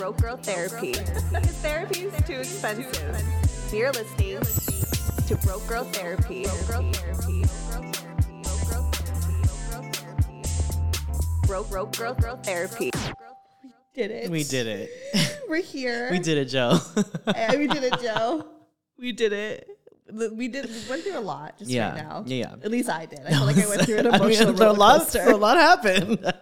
Listening Broke Girl Therapy. Because therapy is too expensive. You're listening to Broke Girl Therapy. Broke Girl Therapy. Broke Broke Girl Girl Therapy. Did it. We did it. We're here. We did it, Joe. And we did it, Joe. We did it. We did. We went through a lot just Yeah. right now. Yeah, yeah. At least I did. I feel like I went through an I mean, emotional a roller lot, coaster. a lot happened.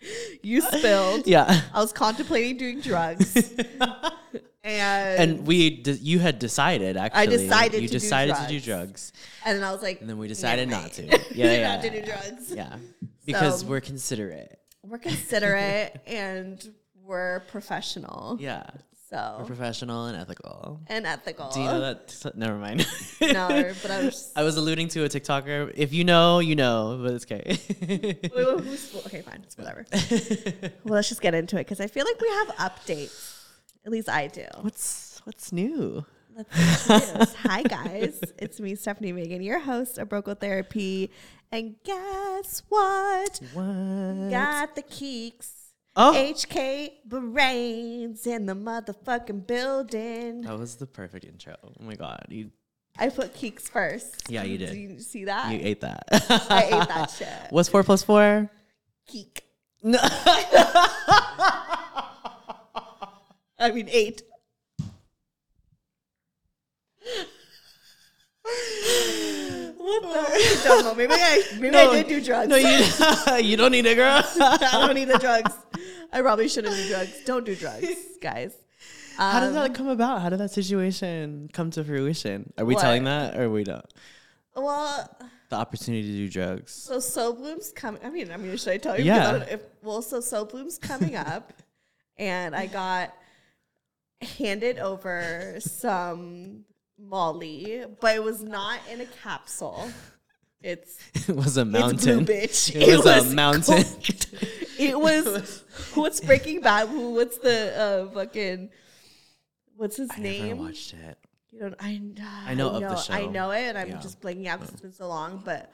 You spilled. yeah. I was contemplating doing drugs. and And we, de- you had decided actually. I decided you to do decided to do drugs. and then I was like, and then we decided "Never not to. Yeah, yeah, not to do drugs. Yeah, because So- we're considerate. We're considerate and we're professional. Yeah, So we're professional and ethical. and ethical. Do you know that? Never mind. No, but I was. I was alluding to a TikToker. If you know, you know, but it's okay. Wait, wait, who's, okay, fine. It's whatever. well, let's just get into it because I feel like we have updates. At least I do. what's what's new? Hi, guys. It's me, Stefanie Maegan, your host of Broke Girl Therapy. And guess what? What? Got the keeks. Oh. HK Brains in the motherfucking building. That was the perfect intro. Oh my god, you I put keeks first. Yeah, you did. Do you see that? you ate that. I ate that shit. What's four plus four? Keek. No. I mean, eight. what the? don't know. Maybe I maybe I did do drugs. No, you you don't need it, girl. I don't need the drugs. I probably shouldn't do drugs. Don't do drugs, guys. How did Um, that come about? How did that situation come to fruition? Are we What? telling that or we don't? Well, The opportunity to do drugs. so Soul Bloom's coming. I mean, I mean, should I tell you? Yeah. If, well, so Soul Bloom's coming up, and I got handed over some Molly, but it was not in a capsule. It's It was a it's blue mountain. bitch. It was a mountain. It was what's Breaking Bad? Who? What's the uh, fucking? What's his I name? never watched it. You don't. I, I know of the I know it, and I'm Yeah. just blanking out because it's been so long. But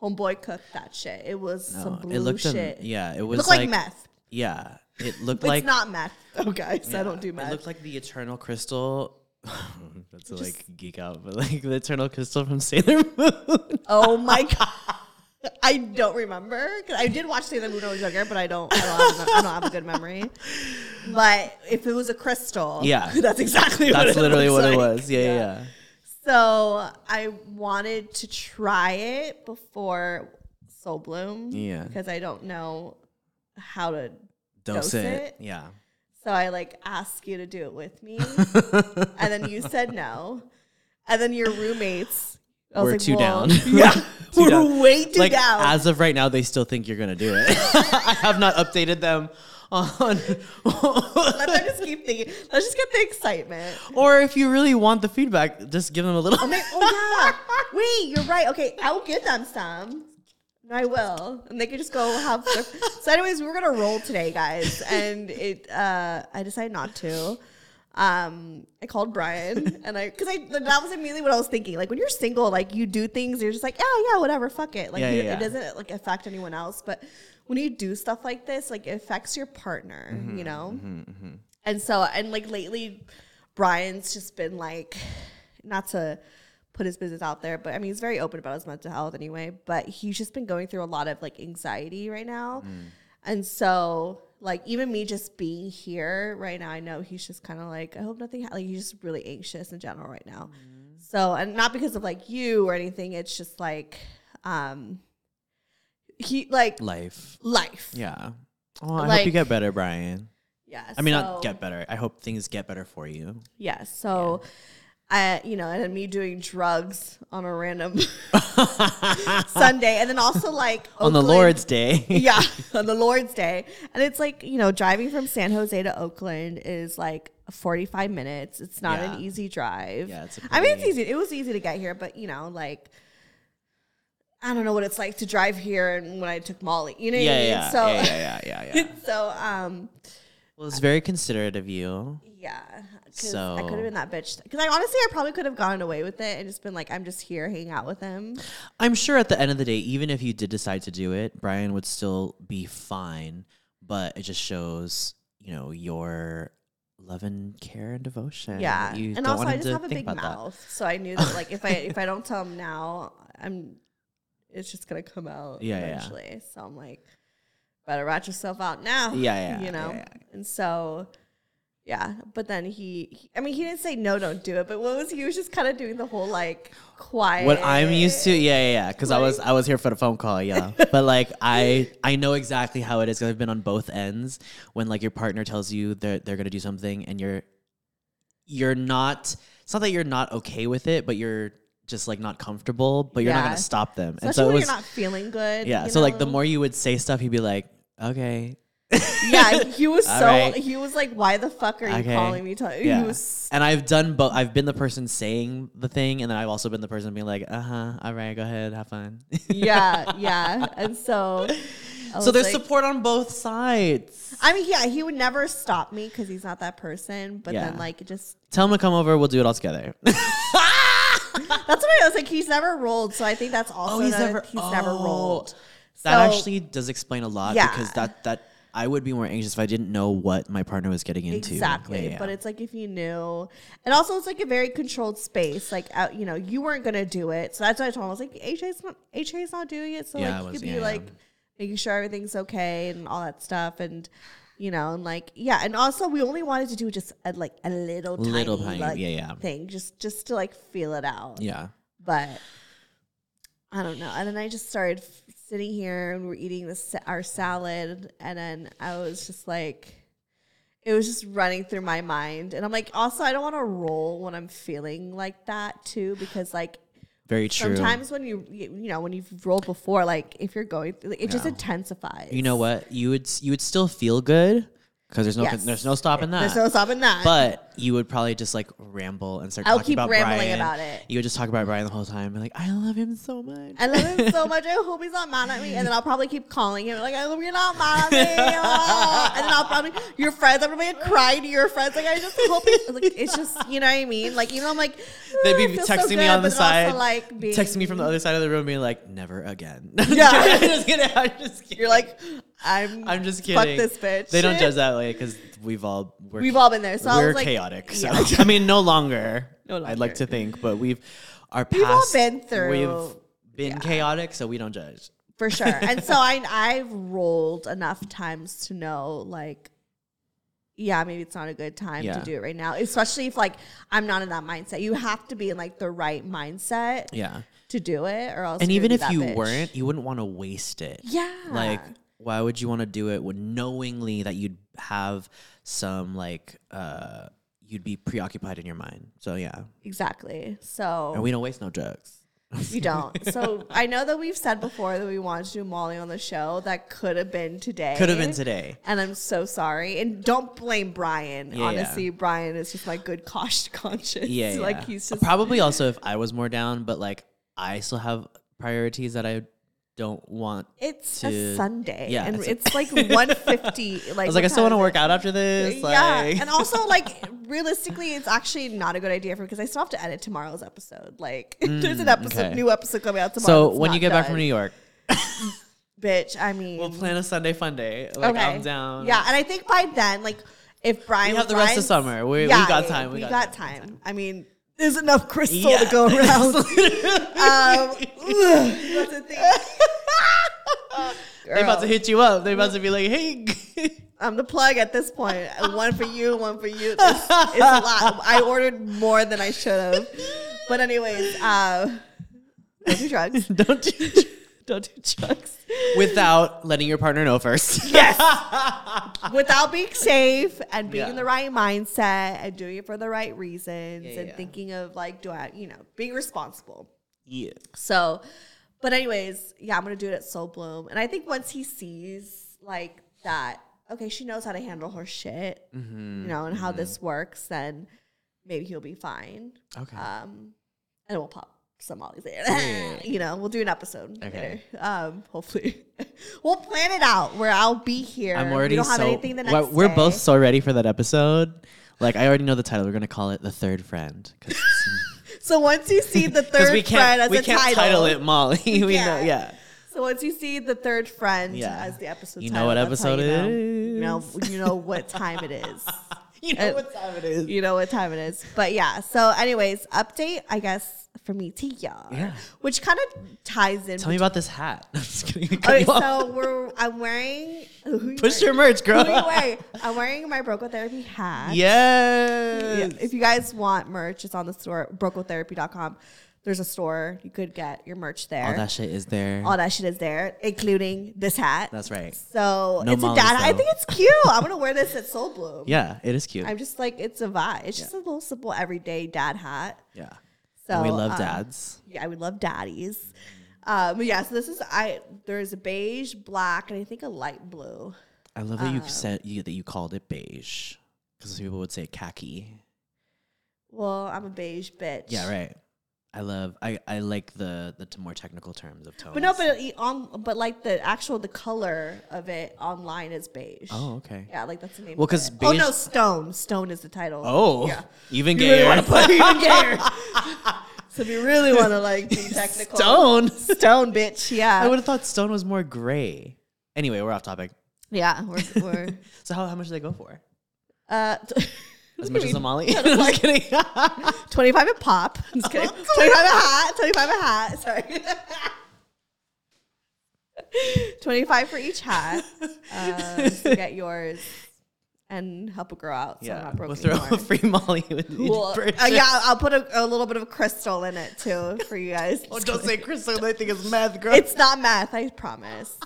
homeboy cooked that shit. It was some No, blue it looked shit. yeah, it it was looked like, like, meth. Yeah, it looked like it's not meth. Oh, guys, I don't do It looked like the eternal crystal. That's to like geek out, but like the eternal crystal from Sailor Moon. oh my god. I don't remember. 'Cause I did watch Sailor Moon when I was younger, but I don't. I don't, have, a- I don't have a good memory. But if it was a crystal, Yeah. that's exactly what That's it literally what it was. Yeah, yeah. yeah. So I wanted to try it before Soul Bloom. Yeah. Because I don't know how to Dose, Dose it. it? Yeah. So I like asked you to do it with me, and then you said no, and then your roommates I We're like, too well, down. Yeah, Too we're down. way too like down. as of right now, they still think you're gonna do it. I have not updated them on, Let them just keep thinking. Let's just get the excitement. or if you really want the feedback, just give them a little. Oh, my, oh yeah, wait, you're right. Okay, I'll give them some. I will, and they can just go have. Their, so, anyways, we're gonna roll today, guys, and it. uh I decided not to. Um, I called Brian, and I because I that was immediately what I was thinking. Like when you're single, like you do things, you're just like, yeah, yeah, whatever, fuck it. Like Yeah, you- yeah, yeah. it doesn't like affect anyone else, but when you do stuff like this, like it affects your partner, Mm-hmm, you know. And so, and like lately, Brian's just been like, not to put his business out there, but I mean, he's very open about his mental health anyway. But he's just been going through a lot of like anxiety right now. And so like even me just being here right now, I know he's just kind of like, I hope nothing ha-. like he's just really anxious in general right now. So and not because of like you or anything, it's just like um he like Life. life. Yeah. Oh, I hope you get better, Brian. Yeah. I mean, so- not get better. I hope things get better for you. Yeah. So I you know, and then me doing drugs on a random Sunday. And then also like On the Lord's Day. yeah, on the Lord's Day. And it's like, you know, driving from San Jose to Oakland is like 45 minutes. It's not Yeah. an easy drive. Yeah, it's a I mean, it's easy. It was easy to get here, but, you know, like, I don't know what it's like to drive here and when I took Molly. You know what yeah, I mean? yeah, So, yeah, yeah, yeah, yeah, yeah. so, um, Well, it's very considerate of you. Yeah. 'cause I So- could have been that bitch. Because I honestly, I probably could have gotten away with it and just been like, I'm just here hanging out with him. I'm sure at the end of the day, even if you did decide to do it, Brian would still be fine. But it just shows, you know, your love and care and devotion. Yeah, you and also I just have a big about that. mouth, so I knew that like if I if I don't tell him now, I'm it's just gonna come out Yeah, yeah, yeah. eventually. So I'm like, better rat yourself out now. Yeah, yeah, you know. yeah. And so, yeah, but then he, he, I mean, he didn't say no, don't do it. But what was he was just kind of doing the whole like quiet. What I'm used to, yeah, yeah, yeah. Because I was I was here for the phone call, yeah. but like I I know exactly how it is. Cause I've been on both ends. When like your partner tells you they're they're gonna do something and you're you're not. It's not that you're not okay with it, but you're just like not comfortable. But you're not gonna stop them. Especially and so it when was you're not feeling good. yeah. So like the more you would say stuff, he'd be like, okay, yeah, he was so right. he was like, why the fuck are you Okay. calling me? To-? yeah. He was and I've done both. I've been the person saying the thing, and then I've also been the person being like, uh huh, all right, go ahead, have fun. yeah, yeah. And so, so there's like- support on both sides. I mean, yeah, he would never stop me because he's not that person. But then, like, just Tell him to come over. We'll do it all together. that's what I was like. He's never rolled, so I think that's also he's another- never- he's never oh. rolled. That So- actually does explain a lot Yeah. because that that I would be more anxious if I didn't know what my partner was getting into. Exactly, Yeah, yeah. but it's like if you knew, and also it's like a very controlled space. Like out, you know, you weren't gonna do it, so that's why I told him I was like, HK's not HK's not doing it, so Yeah, like you was- could yeah, be like making sure everything's okay and all that stuff, and you know, and like yeah, and also we only wanted to do just a, like a little Little tiny, tiny, like, yeah, yeah. thing, just just to like feel it out. yeah. but I don't know. And then I just started sitting here and we're eating this our salad, and then I was just like, it was just running through my mind, and I'm like, also I don't want to roll when I'm feeling like that too, because like Very true. sometimes when you you know when you've rolled before, like if you're going through, it just Yeah. intensifies. you know what? You would you would still feel good because there's no Yes. there's no stopping that. There's no stopping that. but you would probably just like ramble and start I'll talking keep about rambling Brian. about it. You would just talk about Brian the whole time, be like, I love him so much. I love him so much. I hope he's not mad at me. And then I'll probably keep calling him like, I hope you're not mad at me. And then I'll probably your friends. I'm gonna be crying to your friends. Like I just hope he, like it's just you know what I mean. Like even I'm like They'd "Ah, be so texting me good," on the but then also, side, like being, texting me from the other side of the room, being like, "Never again." Yeah. I'm just kidding. I'm just kidding. You're like I'm. I'm just Fuck kidding. this bitch. They don't judge that way because we've all we're, We've all been there. So we're like, chaotic. So yeah. I mean, no longer. No longer. I'd like to think, but we've our past. We've all been through- We've been yeah. chaotic, so we don't judge. for sure. And so I I've rolled enough times to know like yeah, maybe it's not a good time Yeah. to do it right now. Especially if like I'm not in that mindset. You have to be in like the right mindset Yeah, to do it or else and even if you bitch. weren't, you wouldn't want to waste it. Yeah. Like, why would you want to do it when knowingly that you'd have some like uh you'd be preoccupied in your mind? So yeah, exactly. So and we don't waste no drugs. you don't. So I know that we've said before that we wanted to do Molly on the show. That could have been today. Could have been today. And I'm so sorry. And don't blame Brian. Yeah, Honestly, yeah. Brian is just my good cautious conscience. Yeah, yeah. Like he's just probably also if I was more down, but like I still have priorities that I don't want. It's to- a Sunday. yeah, and it's like 150. Like I was like, I still want to work out after this. yeah, like- and also like realistically, it's actually not a good idea for me because I still have to edit tomorrow's episode. Like, there's an episode, Mm, okay. new episode coming out tomorrow. so when you get back from. New York, bitch, I mean, we'll plan a Sunday fun day. Like I'm down. Yeah, and I think by then, like, if Brian We have the rest of summer. We- we got time. We We, got got, time. time. I mean, there's enough crystal Yeah. to go around. um, the thing? They about to hit you up. They're about to be like, hey. I'm the plug at this point. One for you, one for you. It's, it's a lot. I ordered more than I should have. But anyways, uh, don't do drugs. don't do Don't do drugs. without letting your partner know first. Yes. Without being safe and being in Yeah. the right mindset and doing it for the right reasons Yeah, and yeah. thinking of like, do I, you know, being responsible. yeah. So, but anyways, yeah, I'm gonna do it at Soul Bloom, and I think once he sees like that, okay, she knows how to handle her shit, Mm-hmm. you know, and how this works, then maybe he'll be fine. Okay. Um, and it will pop later. Yeah. you know, we'll do an episode Okay. later. Um, hopefully, we'll plan it out where I'll be here. I'm already we don't have so. anything the next Well, we're day. both so ready for that episode. Like I already know the title. We're gonna call it the third friend So once you see the third we friend can't as we a can't title, title it Molly. we know, Yeah. yeah. So once you see the third friend Yeah. as the episode, You know title, what episode you know. it You know, you know what time it is. You know what time it is. You know what time it is. But yeah. So, anyways, update I guess for me to y'all, Yeah. which kind of ties in. Tell me about this hat. I'm just kidding. Okay, so we're I'm wearing. You Push wearing? your merch, girl. Anyway. I'm wearing my Broke Girl Therapy hat. Yes. Yeah, If you guys want merch, it's on the store, brokegirltherapy.com. There's a store. You could get your merch there. All that shit is there. All that shit is there, including this hat. That's right. So No it's a dad. I think it's cute. I'm gonna wear this at Soul Bloom. Yeah, it is cute. I'm just like it's a vibe. It's just a little simple everyday dad hat. yeah. So And we love um, dads. Yeah, we love daddies. Um, yeah, so this is I. There's a beige, black, and I think a light blue. I love that you um, said you, that you called it beige because people would say khaki. Well, I'm a beige bitch. Yeah, right. I love. I, I like the the t- more technical terms of tones. But no, but on, but like the actual the color of it online is beige. oh, okay. Yeah, like that's the name. Well, because it. oh no, Stone. Stone is the title. Oh, yeah. even You really gayer. want to put even gayer. so if you really want to like be technical, Stone. Stone, bitch. Yeah, I would have thought stone was more gray. Anyway, we're off topic. yeah. We're, we're So how, how much do they go for? uh, As much as a Molly? I'm just kidding. twenty five a pop. I'm just kidding. Twenty five a hat. Twenty five a hat. Sorry. 25 for each hat uh, to get yours and help a girl out so I'm yeah, not broke we'll throw anymore. a free Molly with each Well, uh, yeah, I'll put a, a little bit of crystal in it too for you guys. Oh, don't say crystal. They think it's meth, girl. It's not math, I promise.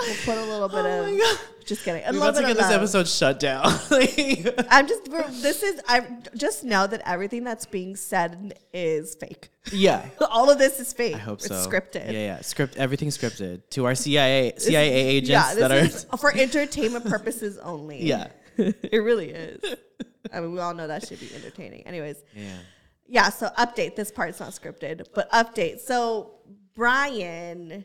We'll put a little bit Oh of. my God. Just kidding. A We're about to get this love. episode shut down. I'm just. This is. I just know that everything that's being said is fake. yeah. All of this is fake. I hope it's so. scripted. Yeah, yeah. Script Everything scripted. To our CIA CIA agents Yeah, that are for entertainment purposes only. Yeah. it really is. I mean, we all know that should be entertaining. Anyways, Yeah. yeah. So update. This part's not scripted, but update. So Brian,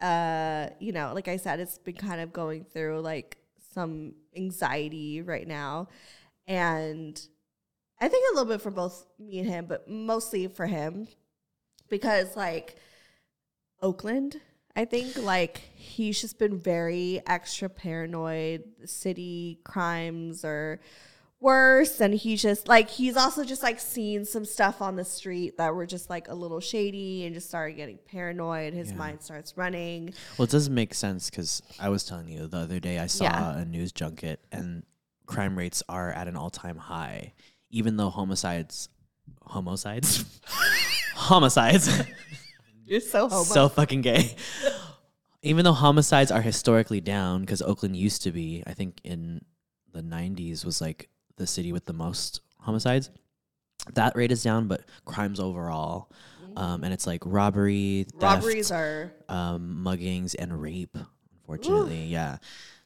uh, you know, like I said, it's been kind of going through like some anxiety right now, and I think a little bit for both me and him, but mostly for him because like Oakland. I think like he's just been very extra paranoid. City crimes are worse, and he just like he's also just like seen some stuff on the street that were just like a little shady, and just started getting paranoid. His Yeah. mind starts running. Well, it doesn't make sense because I was telling you the other day I saw Yeah. a news junket and crime rates are at an all time high, even though homicides, homicides, homicides, You're so homo. so fucking gay. even though homicides are historically down, because Oakland used to be, I think in the '90s was like the city with the most homicides. That rate is down, but crimes overall, um, and it's like robbery, theft, Robberies are um, muggings and rape. Unfortunately, yeah.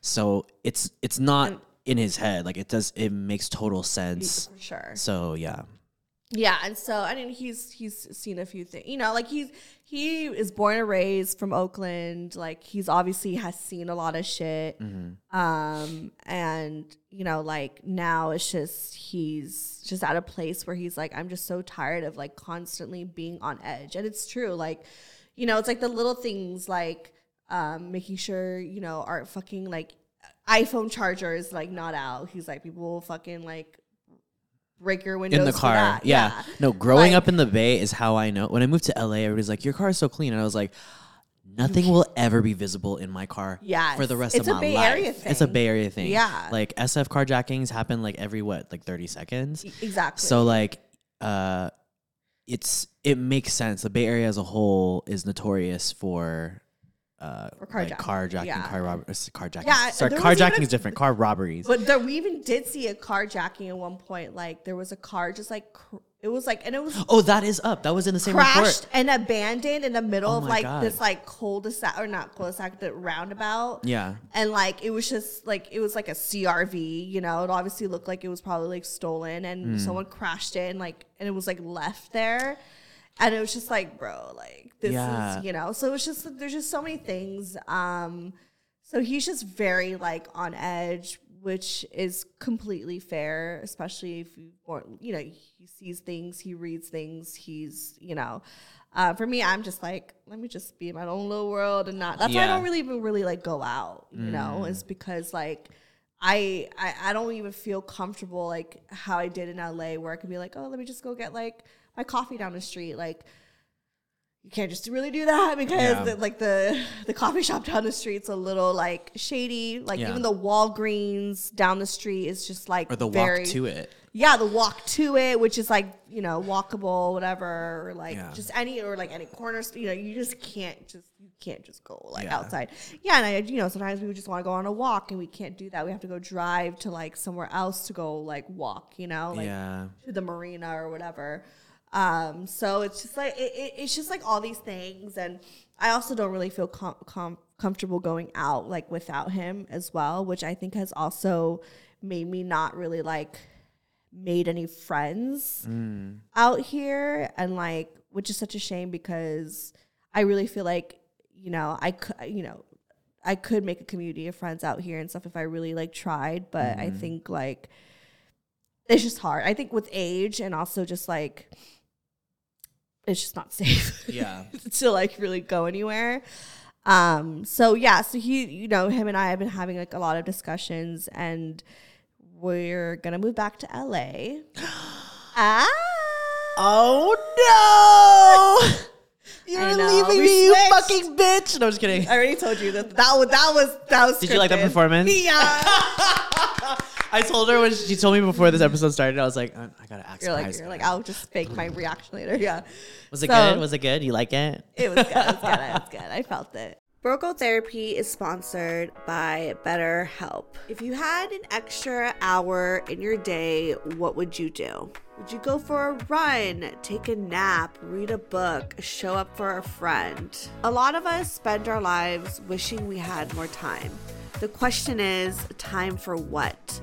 So it's it's not in his head. Like it does. It makes total sense. for sure. So yeah, Yeah, and so I mean he's he's seen a few things. You know, like he's he is born and raised from Oakland. Like he's obviously has seen a lot of shit. Um and you know, like now it's just he's just at a place where he's like I'm just so tired of like constantly being on edge. And it's true like you know, it's like the little things like um making sure, you know, our fucking like iPhone charger is like not out. He's like people will fucking like break your windows in the car. that. Yeah. No, growing Like- up in the Bay is how I know. When I moved to LA, everybody's like, "Your car is so clean," and I was like. nothing will ever be visible in my car Yeah. for the rest It's of a my Bay life. Area It's a. Bay Area thing. Yeah. Like SF carjackings happen like every what, like 30 seconds. exactly. So like uh it's it makes sense. The Bay Area as a whole is notorious for uh For like carjacking. carjacking, Yeah. car rob- uh, carjacking. Yeah, Sorry, there was even carjacking a- is different. Car robberies. But there, we even did see a carjacking at one point. Like there was a car just like cr- it was like and it was oh, that is up. That was in the same crashed report. and abandoned in the middle Oh of like God. this like cul-de-sac or not cul-de-sac, the roundabout. Yeah. And like it was just like it was like a CRV, you know. It obviously looked like it was probably like stolen, and Hmm. someone crashed it, and like and it was like left there, and it was just like, bro, like this Yeah. is you know. So it's just there's just so many things. Um, so he's just very like on edge, which is completely fair, especially if you want, you know, he sees things, he reads things, he's, you know. Uh, for me, I'm just like, let me just be in my own little world and not. That's why I don't really even really like go out, you know, is because like I, I I don't even feel comfortable like how I did in LA, where I could be like, oh, let me just go get like my coffee down the street, like you can't just really do that because Yeah. the, like the the coffee shop down the street's a little like shady. Like Yeah. even the Walgreens down the street is just like or the very, walk to it. Yeah, the walk to it, which is like you know walkable, whatever, or like Yeah. just any or like any corner. You know, you just can't just you can't just go like outside. Yeah, and I you know sometimes we just want to go on a walk and we can't do that. We have to go drive to like somewhere else to go like walk. You know, like yeah. to the marina or whatever. Um, so it's just like it, it, it's just like all these things, and I also don't really feel com- com- comfortable going out like without him as well, which I think has also made me not really like made any friends out here, and like which is such a shame because I really feel like you know I could you know I could make a community of friends out here and stuff if I really like tried, but I think like it's just hard. I think with age and also just like it's just not safe Yeah. to like really go anywhere. Um so yeah, so he you know, him and I have been having like a lot of discussions and we're gonna move back to LA. ah Oh no! You're leaving We me, you switched. fucking bitch. No, I'm just kidding. I already told you that that was that was that was Did you like that performance? Yeah. I told her when she told me before this episode started, I was like, I, I gotta act You're like surprised. you're like I'll just fake my reaction later. Yeah. was it So- good? Was it good? You like it? It was good. It was good. It was good. I felt it. Broke Girl Therapy is sponsored by BetterHelp. If you had an extra hour in your day, what would you do? Would you go for a run, take a nap, read a book, show up for a friend? A lot of us spend our lives wishing we had more time. The question is, time for what?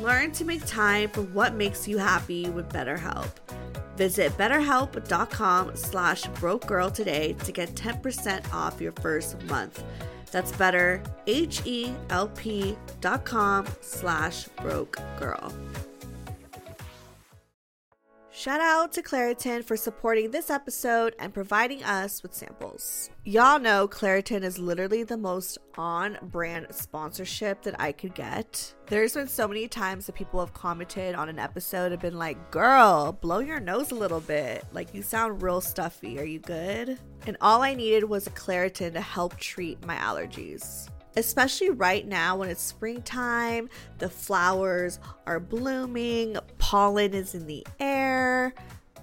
Learn to make time for what makes you happy with BetterHelp. Visit betterhelp.com slash broke girl today to get 10% off your first month. That's better, H-E-L-P dot com slash broke girl. Shout out to Claritin for supporting this episode and providing us with samples. Y'all know Claritin is literally the most on brand sponsorship that I could get. There's been so many times that people have commented on an episode and been like, Girl, blow your nose a little bit. Like, you sound real stuffy. Are you good? And all I needed was a Claritin to help treat my allergies especially right now when it's springtime, the flowers are blooming, pollen is in the air.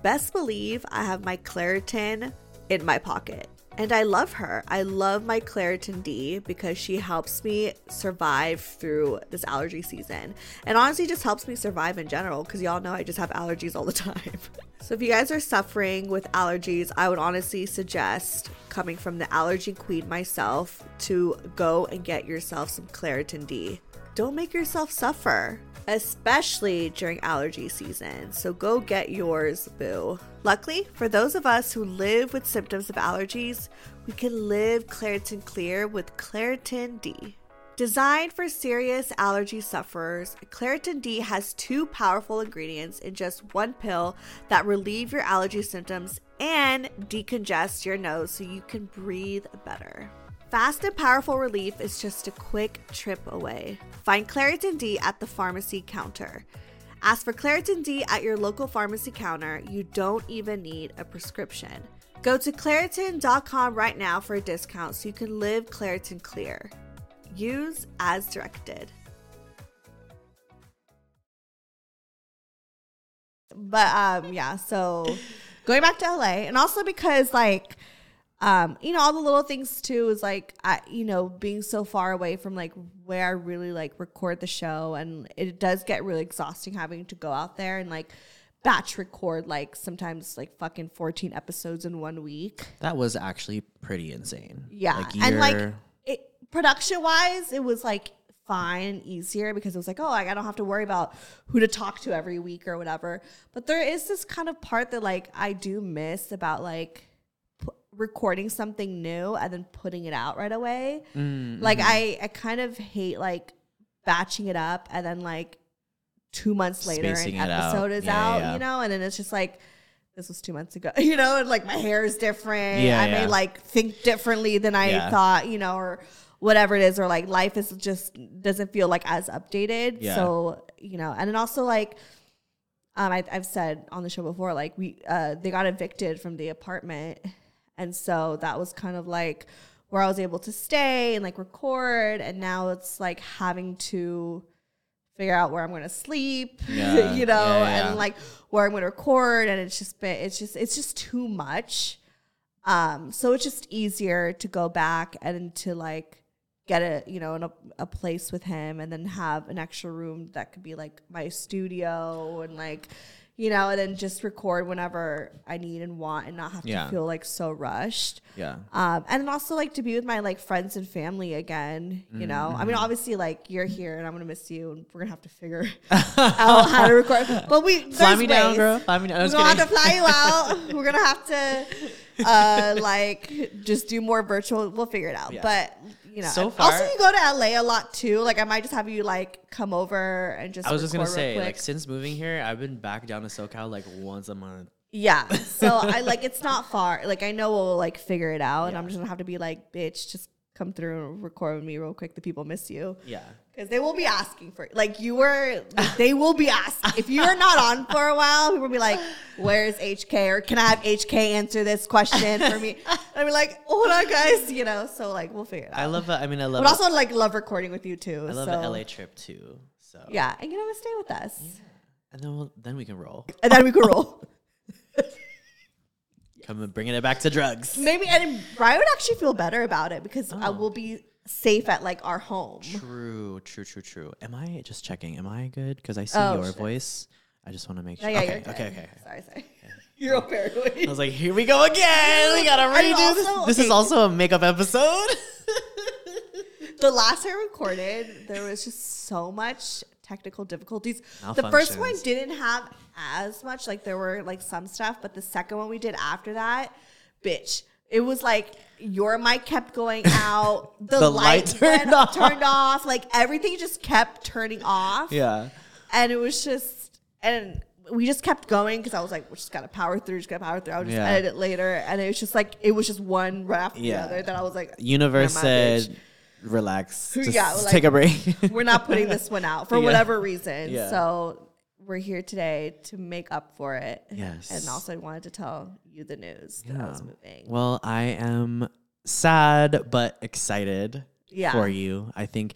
Best believe I have my Claritin in my pocket. And I love her. I love my Claritin D because she helps me survive through this allergy season. And honestly, just helps me survive in general because y'all know I just have allergies all the time. so if you guys are suffering with allergies, I would honestly suggest coming from the allergy queen myself to go and get yourself some Claritin D. Don't make yourself suffer especially during allergy season. So go get yours, boo. Luckily, for those of us who live with symptoms of allergies, we can live Claritin Clear with Claritin D. Designed for serious allergy sufferers, Claritin D has two powerful ingredients in just one pill that relieve your allergy symptoms and decongest your nose so you can breathe better. Fast and powerful relief is just a quick trip away. Find Claritin D at the pharmacy counter. Ask for Claritin D at your local pharmacy counter. You don't even need a prescription. Go to Claritin.com right now for a discount so you can live Claritin Clear. Use as directed. But um yeah, so going back to LA and also because like um you know all the little things too is like I you know being so far away from like where I really like record the show and it does get really exhausting having to go out there and like batch record like sometimes like fucking 14 episodes in one week. That was actually pretty insane. Yeah. Like and like it production wise, it was like fine, easier because it was like, oh, like, I don't have to worry about who to talk to every week or whatever. But there is this kind of part that like I do miss about like recording something new and then putting it out right away. Mm, Like mhm. I I kind of hate like batching it up and then like two months later Spacing an it out. episode is Yeah, out, yeah. you know, and then it's just like this was two months ago, you know, and like my hair is different. Yeah, I may like think differently than I thought, you know, or whatever it is, or like life is just doesn't feel like as updated. So, you know, and then also like um I, I've said on the show before, like we uh they got evicted from the apartment. And so that was kind of like where I was able to stay and like record. And now it's like having to figure out where I'm gonna sleep, Yeah, you know, yeah, yeah. and like where I'm gonna record. And it's just been it's just it's just too much. Um, so it's just easier to go back and to like get a you know in a, a place with him and then have an extra room that could be like my studio and like you know and then just record whenever I need and want and not have Yeah. to feel like so rushed. yeah. Um, and then also like to be with my like friends and family again. You know, I mean, Mm-hmm. obviously like you're here and I'm gonna miss you, and we're gonna have to figure out how to record. But we Fly me down, girl. Fly me down. I We're gonna have to fly you out. We're gonna have to uh like just do more virtual. We'll figure it out. Yeah. But you know, So and also you go to LA a lot too. Like I might just have you like come over and just. I was just gonna say, quick. like, since moving here, I've been back down to SoCal like once a month. Yeah. So I like it's not far. Like I know we'll like figure it out, and I'm just gonna have to be like, bitch, just come through and record with me real quick. The people miss you Yeah. because they will be asking for like you were. Like, they will be asking if you are not on for a while. People will be like, "Where's HK?" or "Can I have HK answer this question for me?" I'll be like, "Hold on, guys," you know. So like we'll figure it out. I love. A, I mean, I love. but a- also like love recording with you too. I love so, an LA trip too. So Yeah, and you know, stay with us, and then we'll, then we can roll. and then we can roll. And bringing it back to drugs. Maybe and Brian would actually feel better about it because uh, I Oh. will be safe at like our home. True, true, true, true. Am I just checking? Am I good? Because I see Oh, your shit. voice. I just want to make Yeah, sure. yeah, okay, you're good. okay, okay. Sorry, sorry. You're all paranoid. I was like, here we go again. We gotta redo this. also- This is also a makeup episode. the last time I recorded, there was just so much technical difficulties. The first one didn't have as much, like there were like some stuff, but the second one we did after that, bitch. It was like your mic kept going out, the, The light, light turned went- off. turned off, like everything just kept turning off. yeah. and it was just and we just kept going because I was like, we just gotta power through, just gotta power through. I'll just Yeah. edit it later, and it was just like it was just one right after Yeah. the other that I was like, Universe "Never mind, said, "Relax, just Yeah, like- take a break." we're not putting this one out for Yeah. whatever reason. Yeah. So we're here today to make up for it. Yes. and also I wanted to tell you the news that I was Yeah. moving. Well, I am sad but excited Yeah. for you. I think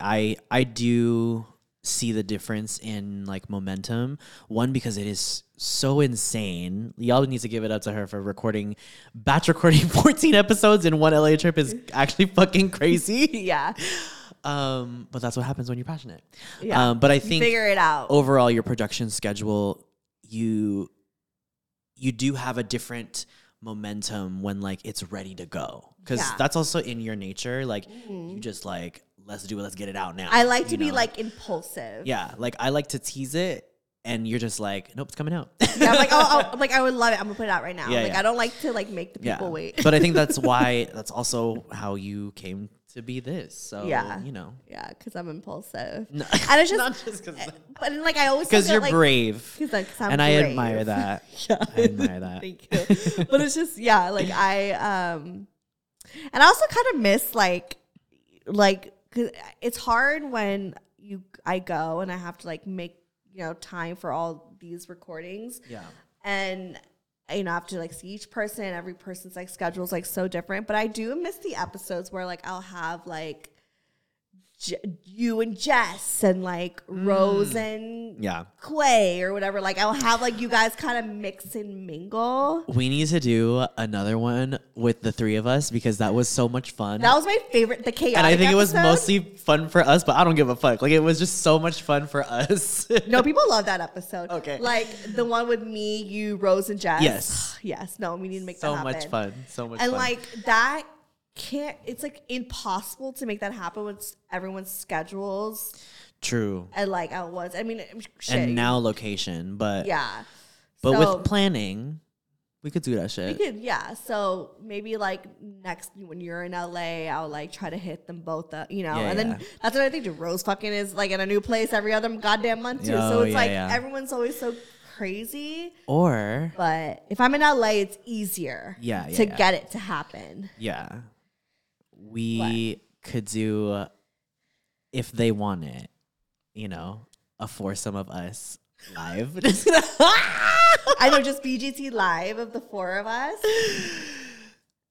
I I do see the difference in like momentum. One because it is so insane. Y'all need to give it up to her for recording batch recording 14 episodes in one LA trip is actually fucking crazy. yeah, Um, but that's what happens when you're passionate. Yeah. Um, but I think figure it out. overall your production schedule you you do have a different momentum when like it's ready to go because Yeah. that's also in your nature like you just like let's do it let's get it out now I like to you be know? like impulsive. yeah like i like to tease it and you're just like nope it's coming out Yeah, I'm like, oh, oh, I'm like I would love it. I'm gonna put it out right now. Yeah, like yeah. I don't like to like make the yeah people wait. but i think that's why that's also how you came to be this so Yeah. you know yeah, because I'm impulsive. No, And it's just, not just because but like I always because you're like, brave 'cause, like, 'cause and i admire that Yeah. i admire that Thank you. but it's just yeah, like I um, and I also kind of miss like like 'cause it's hard when you I go and I have to like make you know time for all these recordings yeah and you know I have to like see each person. Every person's like schedule is like so different, but I do miss the episodes where like I'll have like. J- you and Jess and like mm. Rose and yeah Quay or whatever. Like I'll have like you guys kind of mix and mingle. We need to do another one with the three of us because that was so much fun. That was my favorite. The chaotic. and I think it was mostly fun for us, but I don't give a fuck. Like it was just so much fun for us. No, people love that episode. Okay. like the one with me, you, Rose, and Jess. Yes. yes. No, we need to make so that happen. much fun. So much fun. And fun. like that can't. It's like impossible to make that happen with everyone's schedules True. and like at once. I mean, shit. And now location, but yeah. but So- with planning, we could do that We shit. could, yeah. So maybe like next when you're in LA, I'll like try to hit them both up, you know. Yeah, and yeah. then that's another thing. too. Rose fucking is like in a new place every other goddamn month too. so Oh, it's yeah, like yeah. everyone's always so crazy. Or But if I'm in LA, it's easier. Yeah, yeah, to yeah. get it to happen. yeah, we could do uh, if they want it. You know, a foursome of us live. I know, just BGT live of the four of us.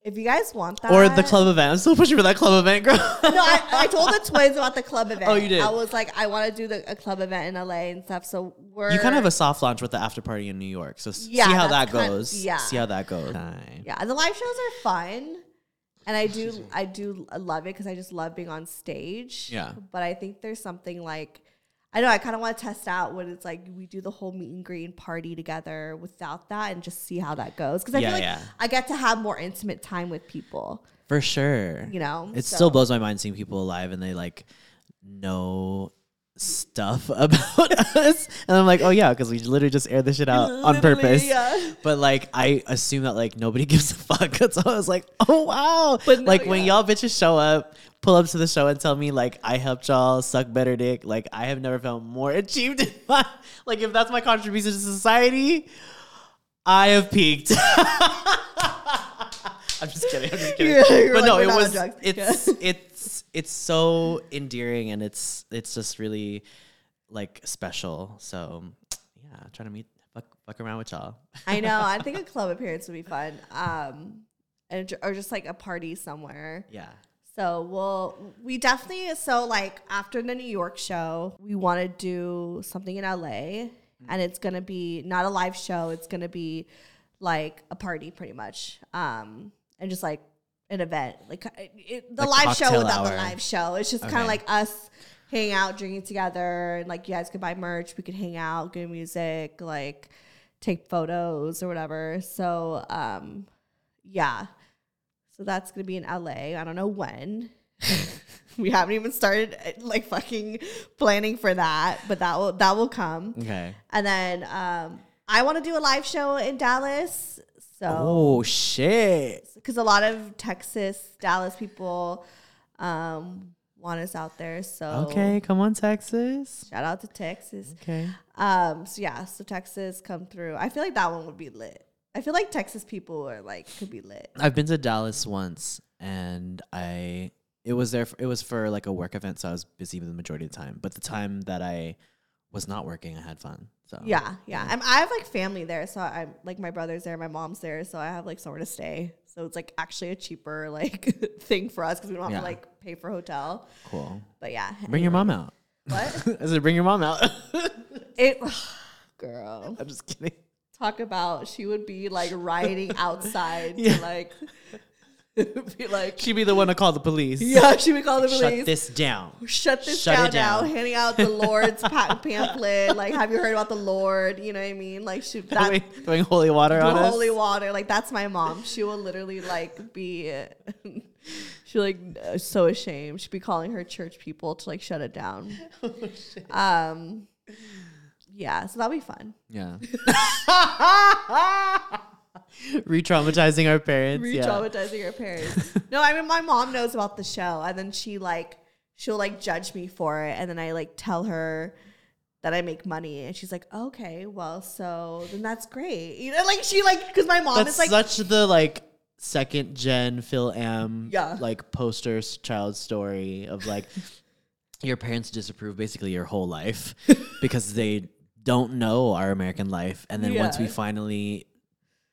If you guys want that, or the club event. I'm still pushing for that club event, girl. No, I, I told the twins about the club event. Oh, you did? I was like, I want to do the, a club event in LA and stuff. So we're You kind of have a soft launch with the after party in New York. So Yeah, see how that goes. yeah. See how that goes. Yeah, the live shows are fun, and I do I do love it because I just love being on stage. Yeah. but I think there's something like I know I kind of want to test out what it's like we do the whole meet and greet and party together without that and just see how that goes because I Yeah, feel like yeah. I get to have more intimate time with people. For sure. You know, It so- still blows my mind seeing people alive and they like know stuff about us. And I'm like, oh yeah, because we literally just aired this shit out on purpose. yeah. But like I assume that like nobody gives a fuck. So I was like, oh wow. But no, like when y'all bitches show up, pull up to the show and tell me like I helped y'all suck better dick. Like I have never felt more achieved in my like if that's my contribution to society, I have peaked. I'm just kidding. I'm just kidding. Yeah, but like, no, it was it's was. drugs." It's it's so endearing and it's it's just really like special. So yeah, trying to meet fuck, fuck around with y'all. I know. I think a club appearance would be fun. Um, and or just like a party somewhere. Yeah. So we'll we definitely so like after the New York show, we want to do something in LA, and it's gonna be not a live show. It's gonna be like a party, pretty much, um, and just like an event, like it, it, the Like live show without the live show. It's just kind of like us hanging out, drinking together, and like you guys could buy merch. We could hang out, good music, like take photos or whatever. So um, yeah. So that's gonna be in LA. I don't know when. we haven't even started uh, like fucking planning for that, but that will that will come. Okay. And then um, I want to do a live show in Dallas. So Oh shit. because a lot of Texas, Dallas people um, want us out there. So Okay, come on, Texas. shout out to Texas. Okay. Um, so yeah, so Texas come through. I feel like that one would be lit. I feel like Texas people are like could be lit. I've been to Dallas once, and I it was there. For, it was for like a work event, so I was busy the majority of the time. But the time that I was not working, I had fun. So Yeah, yeah. I'm, I have like family there, so I'm like my brother's there, my mom's there, so I have like somewhere to stay. So it's like actually a cheaper like thing for us because we don't have Yeah. to like pay for hotel. cool. But yeah, Bring your mom out. What? I said, bring your mom out. it, girl. I'm just kidding. Talk about she would be like riding outside to like be like She'd be the one to call the police. yeah. She would call the police. Shut this down. shut this Shut down, it down. now. Handing out the Lord's pamphlet. Like, have you heard about the Lord? You know what I mean? Like, she that Throwing, throwing holy water the on us. holy water. Like, that's my mom. She will literally like be. she like so ashamed. She'd be calling her church people to like shut it down. Um. Yeah, so that'll be fun. Yeah. Re-traumatizing our parents. yeah. re-traumatizing her parents. no, I mean my mom knows about the show, and then she like she'll like judge me for it, and then I like tell her that I make money, and she's like, okay, well, so then that's great, you know, like she like because my mom That's is like, such the like second gen Fil-Am. Yeah. Like poster child story of like your parents disapprove basically your whole life because they don't know our American life, and then once we finally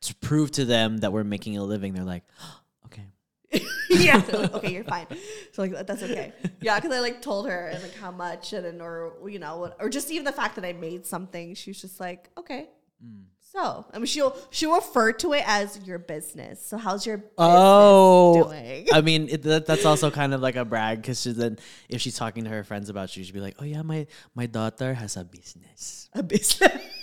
to prove to them that we're making a living, they're like, okay. yeah, so, okay, you're fine. So like that's okay. Yeah, because I like told her and like how much and then or you know what, or just even the fact that I made something, she's just like okay. Mm. So I mean, she'll she'll refer to it as your business. So how's your business Oh, doing? I mean it, that, that's also kind of like a brag because then if she's talking to her friends about you, she'd be like, "Oh yeah, my my daughter has a business." a business.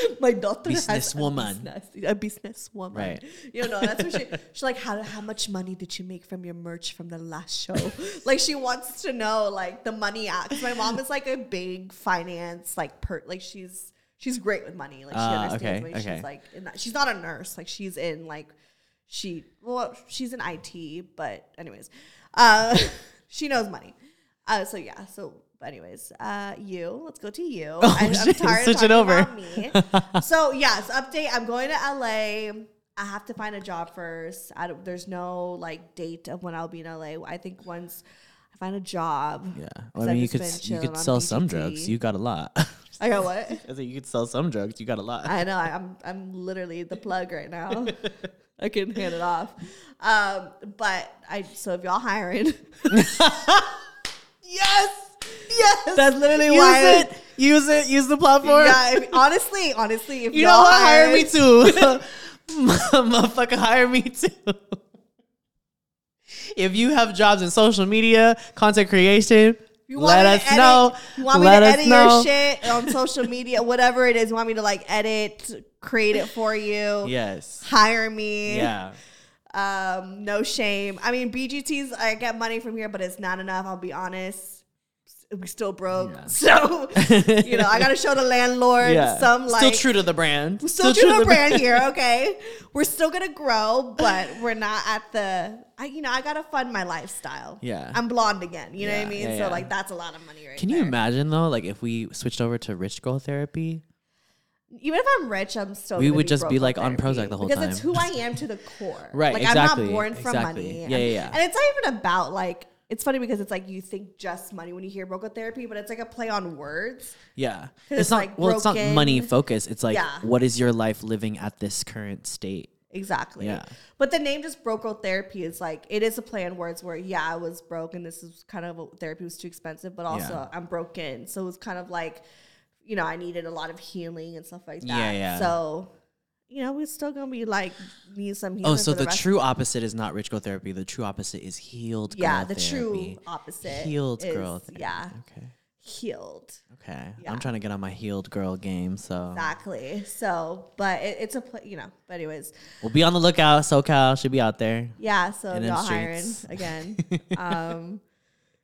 My daughter Businesswoman. a business, a businesswoman. Right. You know, that's what she. She's like, how how much money did you make from your merch from the last show? like she wants to know like the money out. Because my mom is like a big finance like per like she's she's great with money. Like she Ah, understands okay, okay. She's like in that, she's not a nurse. Like she's in like she well she's in IT, but anyways, uh, she knows money. Uh, so yeah, so anyways, uh, you let's go to you. I, am Oh, tired switch of it over. about me. so yes, update. I'm going to LA. I have to find a job first. I don't, there's no like date of when I'll be in LA. I think once I find a job. Yeah, well, I I've mean, you could s- you could sell some drugs. You got a lot. I got what? I think you could sell some drugs. You got a lot. I know. I- I'm I'm literally the plug right now. I can hand it off. Um, but I so if y'all hiring, yes, yes, that's literally use why. It. Use it. Use the platform. yeah, honestly, honestly, if You know what? Hire me too. Motherfucker, hire me too. If you have jobs in social media, content creation, You want let us edit- know. You want me let to edit know. your shit on social media, whatever it is. You want me to like edit, create it for you. Yes. Hire me. Yeah. Um, no shame. I mean, BGTs, I get money from here, but it's not enough. I'll be honest. We still broke, Yeah. so you know I gotta show the landlord Yeah. some like Still true to the brand. We're still, true to the brand here, okay? We're still gonna grow, but we're not at the. I, you know, I gotta fund my lifestyle. Yeah. I'm blonde again. You know what I mean? yeah, so yeah. like that's a lot of money right Can you there. imagine though, like if we switched over to rich girl therapy? Even if I'm rich, I'm still. We would just be, like, on Prozac the whole because time. Because it's who I am to the core. Right, Like exactly, I'm not born from exactly. money. Yeah, yeah, yeah. And it's not even about like. It's funny because it's like you think just money when you hear broke therapy, but it's like a play on words. Yeah. it's, It's not like, well, it's not money broken. focused. It's like Yeah. what is your life living at this current state? Exactly. Yeah. But the name just broke therapy is like it is a play on words where yeah, I was broke and this is kind of a, therapy was too expensive, but also Yeah. I'm broken. So it was kind of like, you know, I needed a lot of healing and stuff like that. Yeah, yeah. So, you know, we're still gonna be like need some healing. Oh, so the rest- true opposite is not rich girl therapy. The true opposite is healed girl Yeah, the therapy. true opposite. healed is, girl therapy. Yeah. Okay. Healed. Okay. Yeah. I'm trying to get on my healed girl game, so Exactly. So, but it, it's a pl- you know, but anyways, we'll be on the lookout. SoCal should be out there. Yeah, so y'all hiring again. um,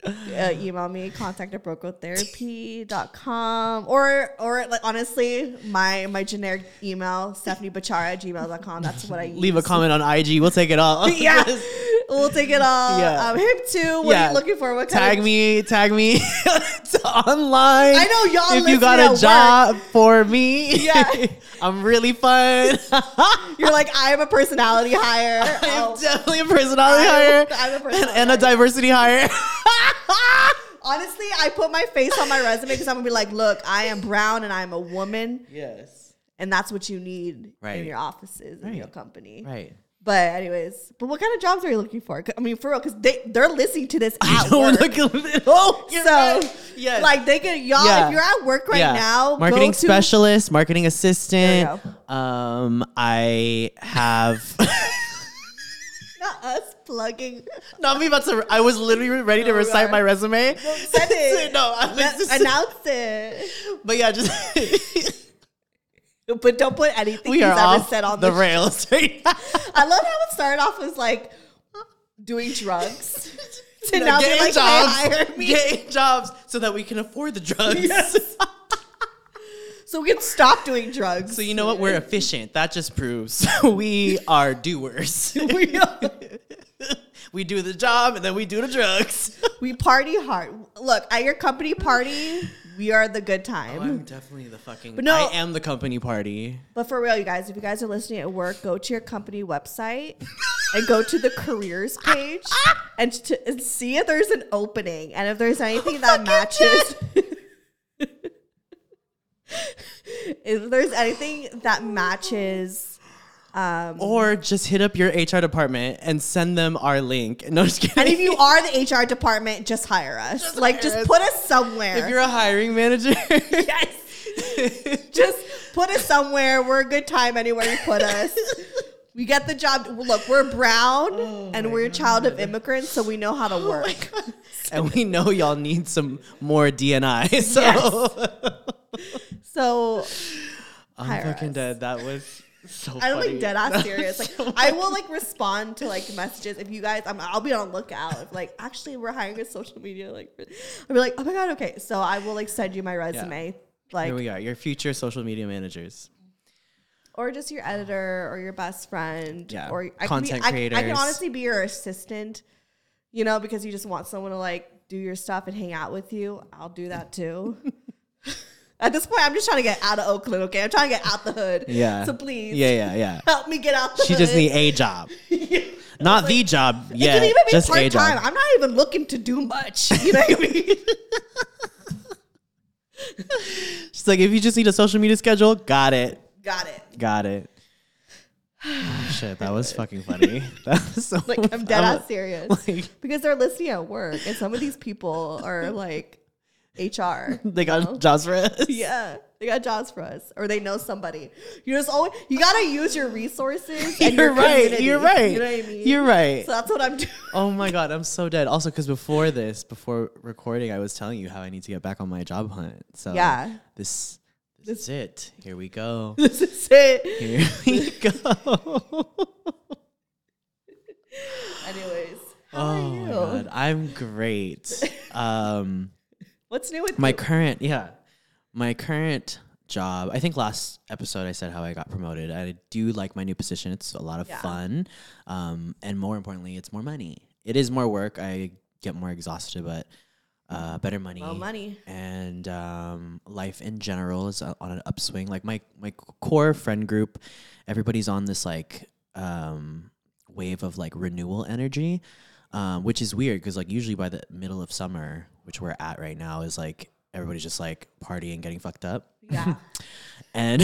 uh, email me contact at brokegirltherapy.com or or like honestly my my generic email stefanie bichara at gmail.com that's what i use Leave a comment on IG. We'll take it all. yeah we'll take it all. Yeah. Um, him too. What are you looking for? What kind tag of me, tag me online. I know y'all If you got a job for me, Yeah. I'm really fun. You're like, I am a personality hire. I'm Oh, definitely a personality hire I'm a personality and a diversity hire. Honestly, I put my face on my resume because I'm gonna be like, look, I am brown and I'm a woman, yes. and that's what you need in your offices in your company. Right. But anyways, but what kind of jobs are you looking for? I mean, for real, because they they're listening to this at work. Oh, so, right. yes. like, they could y'all Yeah. if you're at work right Yeah. now, marketing go to, specialist, marketing assistant. Um, I have. Not us plugging. Not me about to. I was literally ready to Oh, recite my resume. Send it. no, I was just, announce it. but yeah, just But don't put anything we he's are ever said on the the. rails right. I love how it started off as like doing drugs. to now be getting like, jobs, hey, hire me. getting jobs, so that we can afford the drugs. Yes. So we can stop doing drugs. So you know what? We're efficient. That just proves we are doers. we, are- we do the job and then we do the drugs. we party hard. Look, at your company party, we are the good Oh, time. I'm definitely the fucking. But no- I am the company party. But for real, you guys, if you guys are listening at work, go to your company website and go to the careers page and, to, and see if there's an opening and if there's anything that matches. if there's anything that matches. Um, Or just hit up your HR department and send them our link. No, just kidding. and if you are the HR department, just hire us. like, hire just us. put us somewhere. if you're a hiring manager, yes. just put us somewhere. We're a good time anywhere you put us. We get the job. Look, we're brown and we're a child of immigrants, so we know how to work. and we know y'all need some more DNI. So So I'm fucking us. dead. That was so. I don't funny. like dead ass serious. Like I will like respond to like messages if you guys. I'm, I'll be on lookout. If like actually we're hiring a social media like, I'll be like, oh my god, okay. So I will like send you my resume, like Here we are, your future social media managers. or just your editor or your best friend. Yeah, Or I content can be, I, I can honestly be your assistant, you know, because you just want someone to like do your stuff and hang out with you. I'll do that too. At this point, I'm just trying to get out of Oakland, okay? I'm trying to get out the hood. Yeah. So please. Yeah, yeah, yeah. Help me get out the She hood. just need a job, not the job. It Yeah, can even be just part time. job. I'm not even looking to do much. You know what I mean? She's like, if you just need a social media schedule, got it, Got it. got it. Shit, that was fucking funny. That was so. Like I'm dead ass serious. like- because they're listening at work and some of these people are like HR. They got know? jobs for us. Yeah. They got jobs for us. Or they know somebody. You just always you gotta use your resources and You're your right. You're right. You know what I mean? You're right. So that's what I'm doing. Oh my god, I'm so dead. Also, because before this, before recording, I was telling you how I need to get back on my job hunt. So Yeah. this this is it. Here we go. This is it. Here we go. Anyways. How oh are my god, I'm great. Um, What's new with my you? current yeah, my current job. I think last episode I said how I got promoted. I do like my new position. It's a lot of Yeah. fun, um, and more importantly, it's more money. It is more work. I get more exhausted, but uh, better money. Well, money. and um, life in general is uh, on an upswing. Like my my core friend group, everybody's on this like um, wave of like renewal energy, um, which is weird because like usually by the middle of summer, which we're at right now, is like everybody's just like partying, getting fucked up. Yeah. And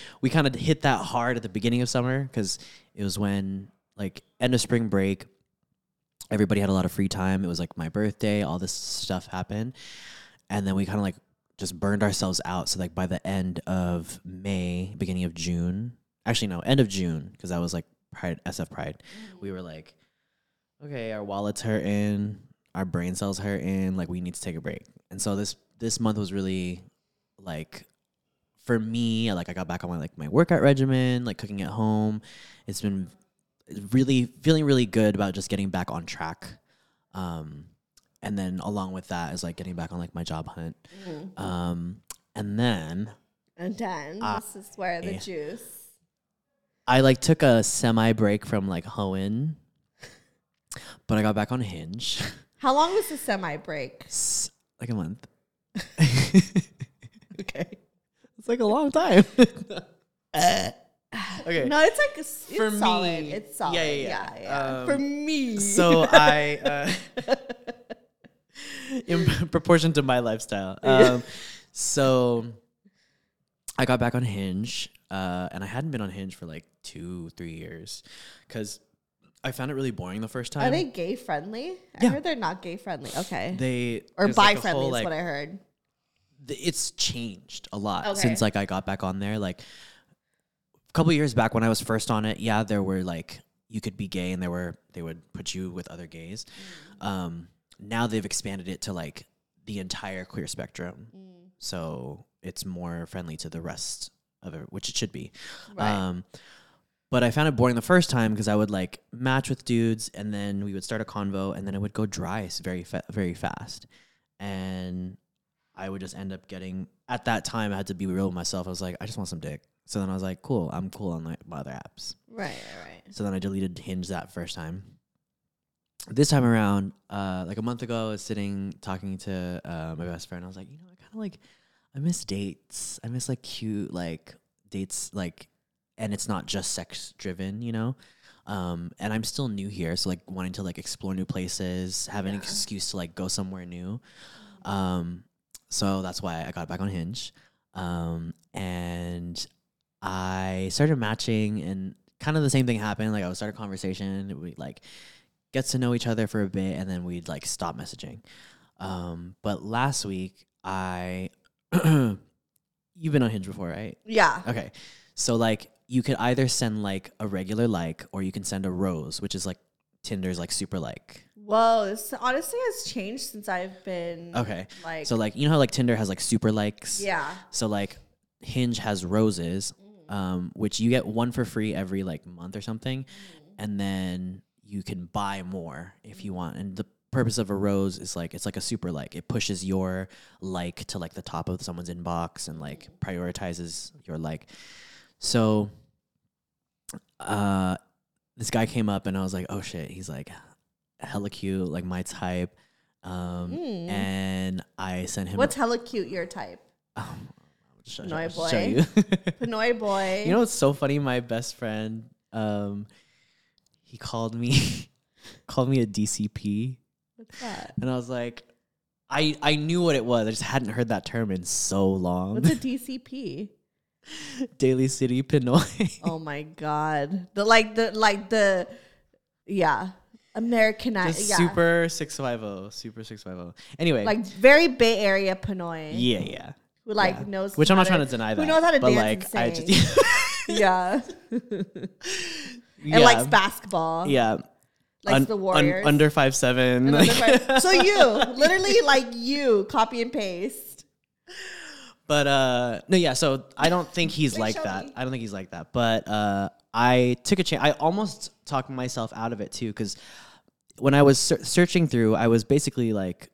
we kind of hit that hard at the beginning of summer because it was when like end of spring break, everybody had a lot of free time. It was like my birthday, all this stuff happened. And then we kind of like just burned ourselves out. So like by the end of May, beginning of June, actually no, end of June, because that was like Pride SF Pride, we mm. were like, okay, our wallets hurting, our brain cells hurt and like we need to take a break. And so this this month was really like for me, like I got back on my like my workout regimen, like cooking at home. It's been really feeling really good about just getting back on track. Um, and then along with that is like getting back on like my job hunt. Um, and then And then Ah, this is where the eh. juice. I like took a semi break from like hoeing. But I got back on Hinge, How long was the semi break? like a month. Okay. It's like a long time. okay. No, it's like it's For solid. me- It's solid. yeah, Yeah, yeah, yeah. yeah. For Um, me. So I, uh, in proportion to my lifestyle, um, so I got back on Hinge, uh, and I hadn't been on Hinge for like two, three years, because I found it really boring the first time. Are they gay friendly? I Yeah. heard they're not gay friendly. Okay. They or bi like friendly whole, is what I heard. th- it's changed a lot Okay. since like I got back on there. Like a couple years back when I was first on it, yeah, there were like you could be gay and there were they would put you with other gays. Mm. Um, now they've expanded it to like the entire queer spectrum, Mm. so it's more friendly to the rest of it, which it should be. Right. Um, but I found it boring the first time because I would like match with dudes and then we would start a convo and then it would go dry very fa- very fast, and I would just end up getting at that time I had to be real with myself. I was like, I just want some dick. So then I was like, cool, I'm cool on like my other apps. Right, right, right. So then I deleted Hinge that first time. This time around, uh, like a month ago, I was sitting talking to uh, my best friend. I was like, you know, I kind of like, I miss dates. I miss like cute like dates, like, and it's not just sex driven, you know. Um, and I'm still new here, so like wanting to like explore new places, have an excuse to like go somewhere new. Um, so that's why I got back on Hinge. Um, and I started matching, and kind of the same thing happened. Like I would start a conversation, we like get to know each other for a bit, and then we'd like stop messaging. Um, but last week, I you've been on Hinge before, right? Yeah. Okay, so like you could either send like a regular like, or you can send a rose, which is like Tinder's like super like. Whoa, this honestly has changed since I've been Okay, like so like you know how like Tinder has like super likes. yeah. So like Hinge has roses, mm. um, which you get one for free every like month or something, mm. and then you can buy more if you want. And the purpose of a mm. rose is like it's like a super like it pushes your like to like the top of someone's inbox and like prioritizes your like. So, uh, this guy came up and I was like, oh shit, he's like hella cute, like my type. Um, Mm. and I sent him. What's hella cute your type? um, show- Pinoy show- show boy. you. Pinoy boy. you know what's so funny? My best friend, um, he called me, called me a DCP, What's that? and I was like, I I knew what it was. I just hadn't heard that term in so long. What's a DCP? Daly City Pinoy. oh my god. The like the like the yeah. Americanized yeah. super six five zero, super six five zero. Anyway, like very Bay Area Pinoy. yeah, yeah. Who like yeah. knows Which I'm not trying to deny that. Who knows how to but dance like and I just yeah. yeah, And likes basketball. yeah. Likes Un- the un- Warriors. under five seven. Friends- so you, literally like you, copy and paste. But uh no yeah, so I don't think he's like show that. me. I don't think he's like that. But uh I took a chance. I almost talked myself out of it too cuz when I was ser- searching through, I was basically like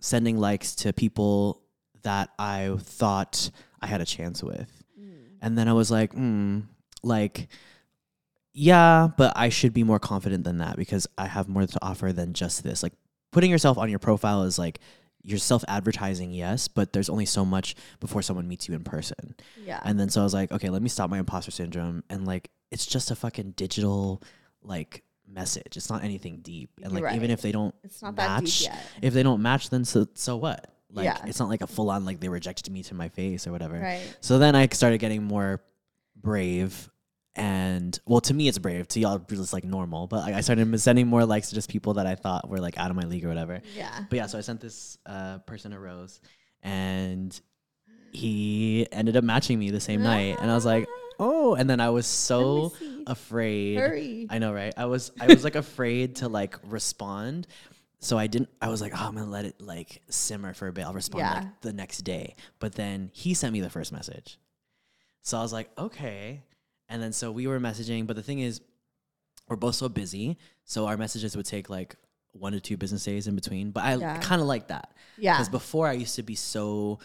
sending likes to people that I thought I had a chance with. And then I was like, hmm, like yeah, but I should be more confident than that because I have more to offer than just this. Like putting yourself on your profile is like you're self advertising, yes, but there's only so much before someone meets you in person. Yeah. And then so I was like, okay, let me stop my imposter syndrome. And like, it's just a fucking digital like message. It's not anything deep. And like, You're even if they don't It's not that deep match, yet. if they don't match, then so so what? Like, Yeah. it's not like a full on like they rejected me to my face or whatever. Right. So then I started getting more brave. And well, to me, it's brave. To y'all, it's like normal. But like, I started sending more likes to just people that I thought were like out of my league or whatever. Yeah. But yeah, so I sent this uh, person a rose, and he ended up matching me the same night, and I was like, oh, and then I was so afraid. Hurry. I know, right? I was I was like afraid to like respond. So I didn't I was like, oh, I'm gonna let it like simmer for a bit. I'll respond Yeah. like the next day. But then he sent me the first message. So I was like, okay. And then so we were messaging, but the thing is, we're both so busy. So our messages would take like one to two business days in between. But I Yeah. kind of like that. Yeah. Because before I used to be so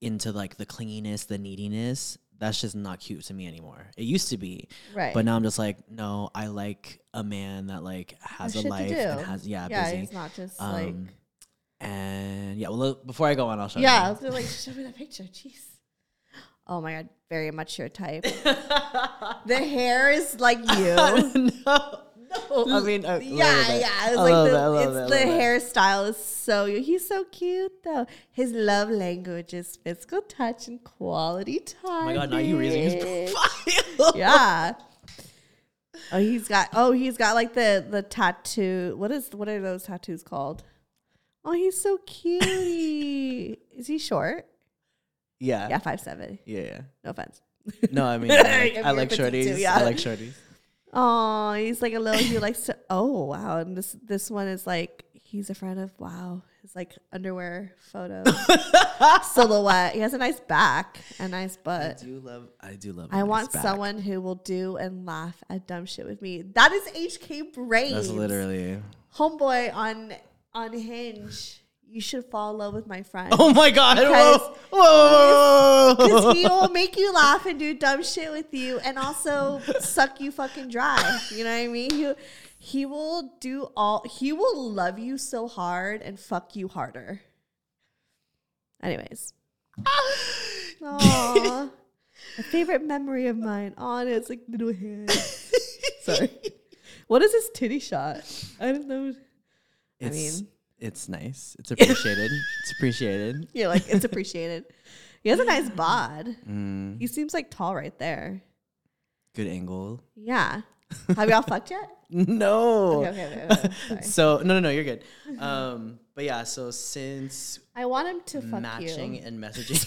into like the clinginess, the neediness that's just not cute to me anymore. It used to be, Right. But now I'm just like, no, I like a man that like has a life and has yeah, yeah, busy. he's not just like. Um, and yeah, well, before I go on, I'll show Yeah, you. was gonna like show me that picture. Jeez. Oh my god, very much your type. the hair is like you. no, no. I mean, a yeah, yeah. It's like little bit, the, it's bit, the hairstyle is so you. He's so cute though. His love language is physical touch and quality time. Oh my god, now you raising his profile. yeah. Oh, he's got. Oh, he's got like the the tattoo. What is what are those tattoos called? Oh, he's so cute. is he short? Yeah, Yeah, five seven. yeah, yeah. No offense. No, I mean, I like, I like shorties. too, yeah. I like shorties. Oh, he's like a little. He likes to. Oh wow! And this this one is like he's a friend of wow. His like underwear photo silhouette. He has a nice back, a nice butt. I do love. I do love. I nice want back. someone who will do and laugh at dumb shit with me. That is HK Brains. That's literally. homeboy on on Hinge. You should fall in love with my friend. Oh my god! Because- Whoa! Whoa! Because he will make you laugh and do dumb shit with you and also suck you fucking dry. You know what I mean? He, he will do all, he will love you so hard and fuck you harder. Anyways. Aww. A favorite memory of mine. On it's like little hands. Sorry. What is this titty shot? I don't know. I mean- it's nice. It's appreciated. it's appreciated. You're like, it's appreciated. He has a nice bod. Mm, He seems like tall right there. good angle. Yeah. Have y'all fucked yet? No. Okay, okay, okay, okay. So no, no, no. You're good. Um, but yeah. So since I want him to fuck matching you. and messaging.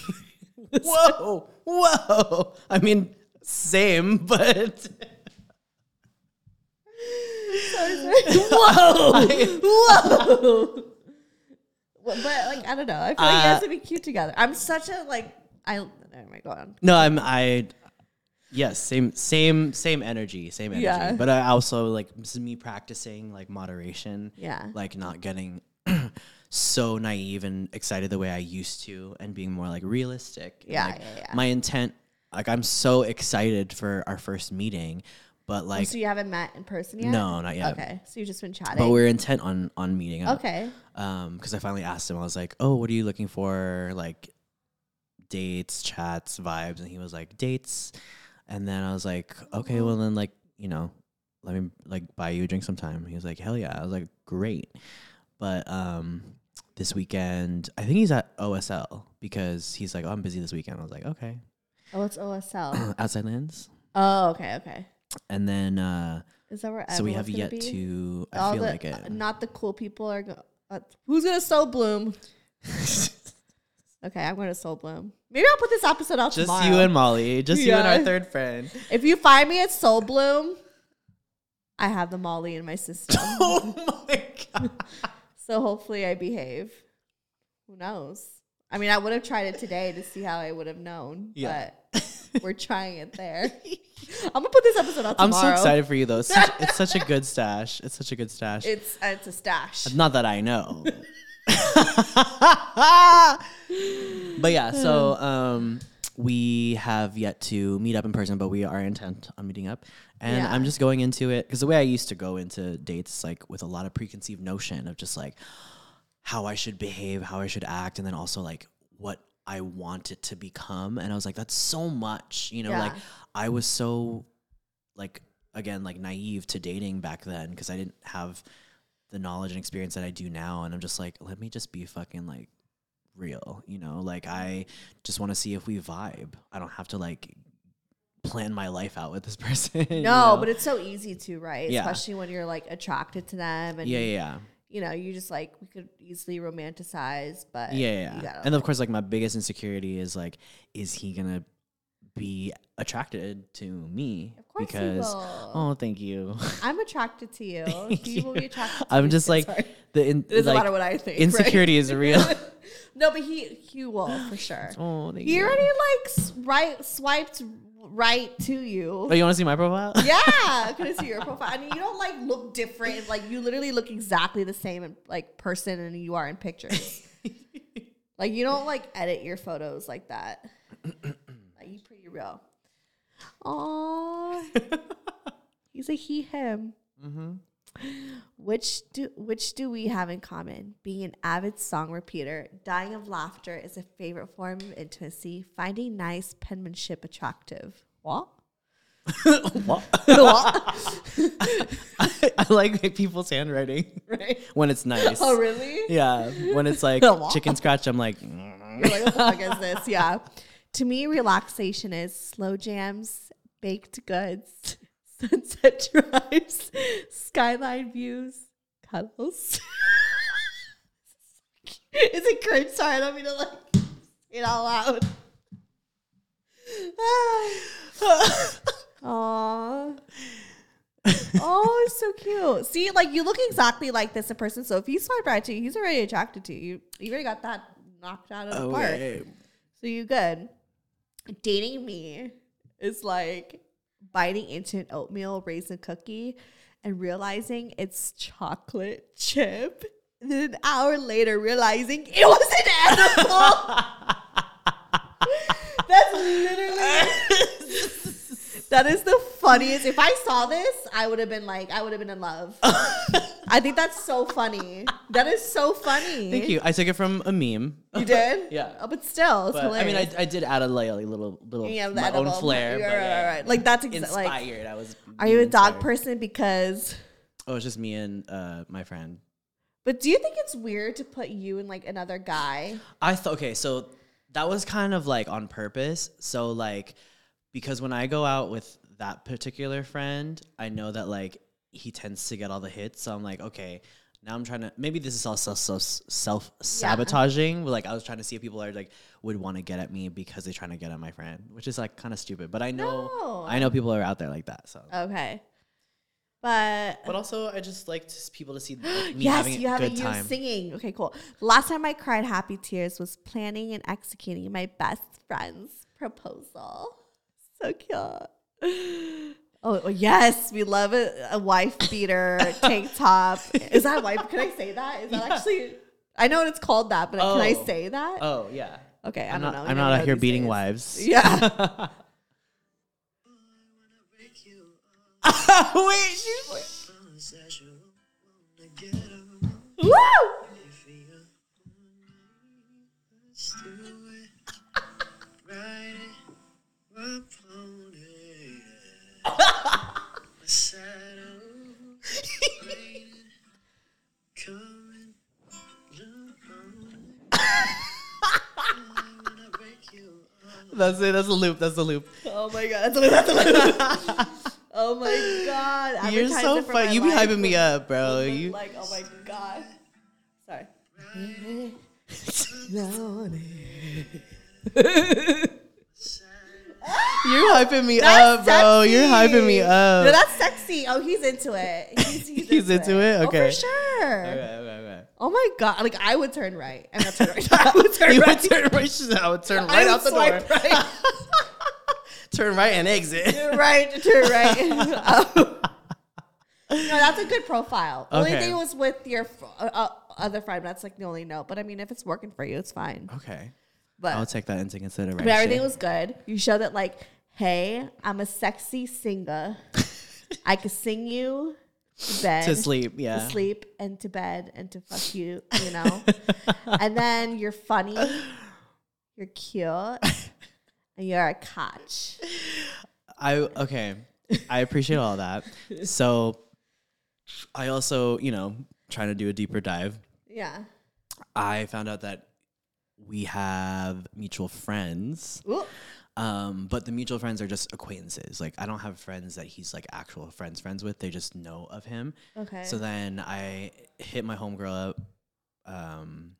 whoa, whoa. I mean, same, but Whoa! Whoa! But like I don't know. I feel like you guys Uh, would be cute together. I'm such a like I. Oh my god. no, I'm I. Yes, same, same, same energy, same energy. Yeah. But I also like this is me practicing like moderation. Yeah. Like not getting so naive and excited the way I used to, and being more like realistic. and, Yeah, like, yeah, yeah. My intent, like I'm so excited for our first meeting, but like so you haven't met in person yet? no, not yet. Okay. So you've just been chatting. But we're intent on on meeting up. okay. Um, because I finally asked him, I was like, "Oh, what are you looking for? Like dates, chats, vibes?" And he was like, "Dates." And then I was like, "Okay, well then, like, you know, let me like buy you a drink sometime." He was like, "Hell yeah!" I was like, "Great," but um, this weekend, I think he's at OSL because he's like, "Oh, I'm busy this weekend." I was like, "Okay." Oh, it's OSL. Outside lands, oh, okay, okay. And then uh, Is that where so we have yet be? to. I All feel the, like it. not the cool people are. Go- uh, who's gonna soul bloom? Okay, I'm gonna soul bloom. Maybe I'll put this episode out just tomorrow. you and Molly, just you and our third friend. If you find me at Soul Bloom, I have the Molly in my system. oh my god. so hopefully I behave. Who knows? I mean, I would have tried it today to see how I would have known. Yeah. But we're trying it there. I'm gonna put this episode out I'm tomorrow. so excited for you though. It's such, it's such a good stash. It's such a good stash. It's uh, it's a stash. Not that I know. but yeah, so um we have yet to meet up in person, but we are intent on meeting up. And Yeah. I'm just going into it because the way I used to go into dates, like with a lot of preconceived notion of just like how I should behave, how I should act, and then also like what I want it to become. And I was like, that's so much, you know, like I was so like again like naive to dating back then because I didn't have the knowledge and experience that I do now and I'm just like let me just be fucking like real you know like I just want to see if we vibe I don't have to like plan my life out with this person you no, know? but it's so easy to, right? Yeah. Especially when you're like attracted to them and yeah yeah yeah you know, you just like we could easily romanticize, but yeah, yeah. and of course like my biggest insecurity is like is he gonna be attracted to me Of course because oh thank you I'm attracted to you. He will be attracted to I'm just like Sorry. the in, It doesn't like, matter what I think. right? insecurity is real No, but he he will for sure. oh thank He you. already like right swiped right to you. Oh, you want to see my profile? Yeah, I couldn't see your profile. I mean, you don't like look different. Like you literally look exactly the same in like person and you are in pictures. like you don't like edit your photos like that. like you pretty real. Oh, he's a he him. Mm-hmm. Which do which do we have in common? Being an avid song repeater, dying of laughter is a favorite form of intimacy. Finding nice penmanship attractive. What? what? what? I like people's handwriting right? when it's nice. Oh, really? Yeah, when it's like chicken scratch, I'm like, You're like, what the fuck is this? Yeah. To me, relaxation is slow jams, baked goods, sunset drives, skyline views, cuddles. is it cringe? Sorry, I don't mean to like say it out loud. Aww. oh, it's so cute. See, like you look exactly like this in person. So if he's swipe right to you, he's already attracted to you. You already got that knocked out of the oh, park. okay. So you good. Dating me is like biting into an oatmeal raisin cookie and realizing it's chocolate chip. And then an hour later realizing it was an edible. That's literally That is the funniest. If I saw this, I would have been like, I would have been in love. I think that's so funny. That is so funny. Thank you. I took it from a meme. You did? Yeah. Oh, but still, it's But, I hilarious. mean, I, I did add a like, little little Yeah, the my own edible. flair. Right, but yeah, right, right. Like that's exa- like. inspired. I was. Are you a being dog inspired. person? Because, Oh, it's just me and uh, my friend. but do you think it's weird to put you and like another guy? I thought okay, so that was kind of like on purpose. So like because when I go out with that particular friend, I know that like he tends to get all the hits. So I'm like, okay, now I'm trying to maybe this is all self self sabotaging. But like I was trying to see if people are like would want to get at me because they're trying to get at my friend, which is like kind of stupid. But I know No. I know people are out there like that. So. Okay, but But also, I just like to, people to see like, me yes, having you a have good you time. singing. Okay, cool. Last time I cried happy tears was planning and executing my best friend's proposal. So cute. Oh, oh, yes, we love a, a wife beater tank top. Is that wife? Can I say that? Is that actually? I know it's called that, but can I Oh. say that? Oh yeah. okay, I I'm don't not. know. I'm never not out here beating days. wives. Yeah. Wait, she's Woo! That's it. That's a loop. That's a loop. Oh my god, that's a, loop. that's a loop. Oh my god. You're so it for fun. my You be life. hyping me up, bro. You. like, oh my god. Sorry. You're hyping me That's up, bro. You're hyping me up. No, that's sexy. Oh, he's into it. He's, he's, He's into it? Oh, Okay. for sure. okay. Oh my god. Like I would turn right. Not turn right. I would turn You right. would turn right. I would turn right would out the door. Right. Turn right and exit. Turn right. Turn right. Oh. No, that's a good profile. The Only thing was with your uh, uh, other friend. That's like the only note. But I mean, if it's working for you, it's fine. Okay. But I'll take that into consideration. But everything was good. You showed that like, hey, I'm a sexy singer. I could sing you to bed, to sleep. Yeah. to sleep, and to bed, and to fuck you. You know. and then you're funny, you're cute, and you're a catch. I okay. I appreciate all that. So I also, you know, trying to do a deeper dive. Yeah. I found out that we have mutual friends. Ooh. Um, but the mutual friends are just acquaintances. Like I don't have friends that he's like actual friends friends with. They just know of him. Okay. So then I hit my homegirl up. Um,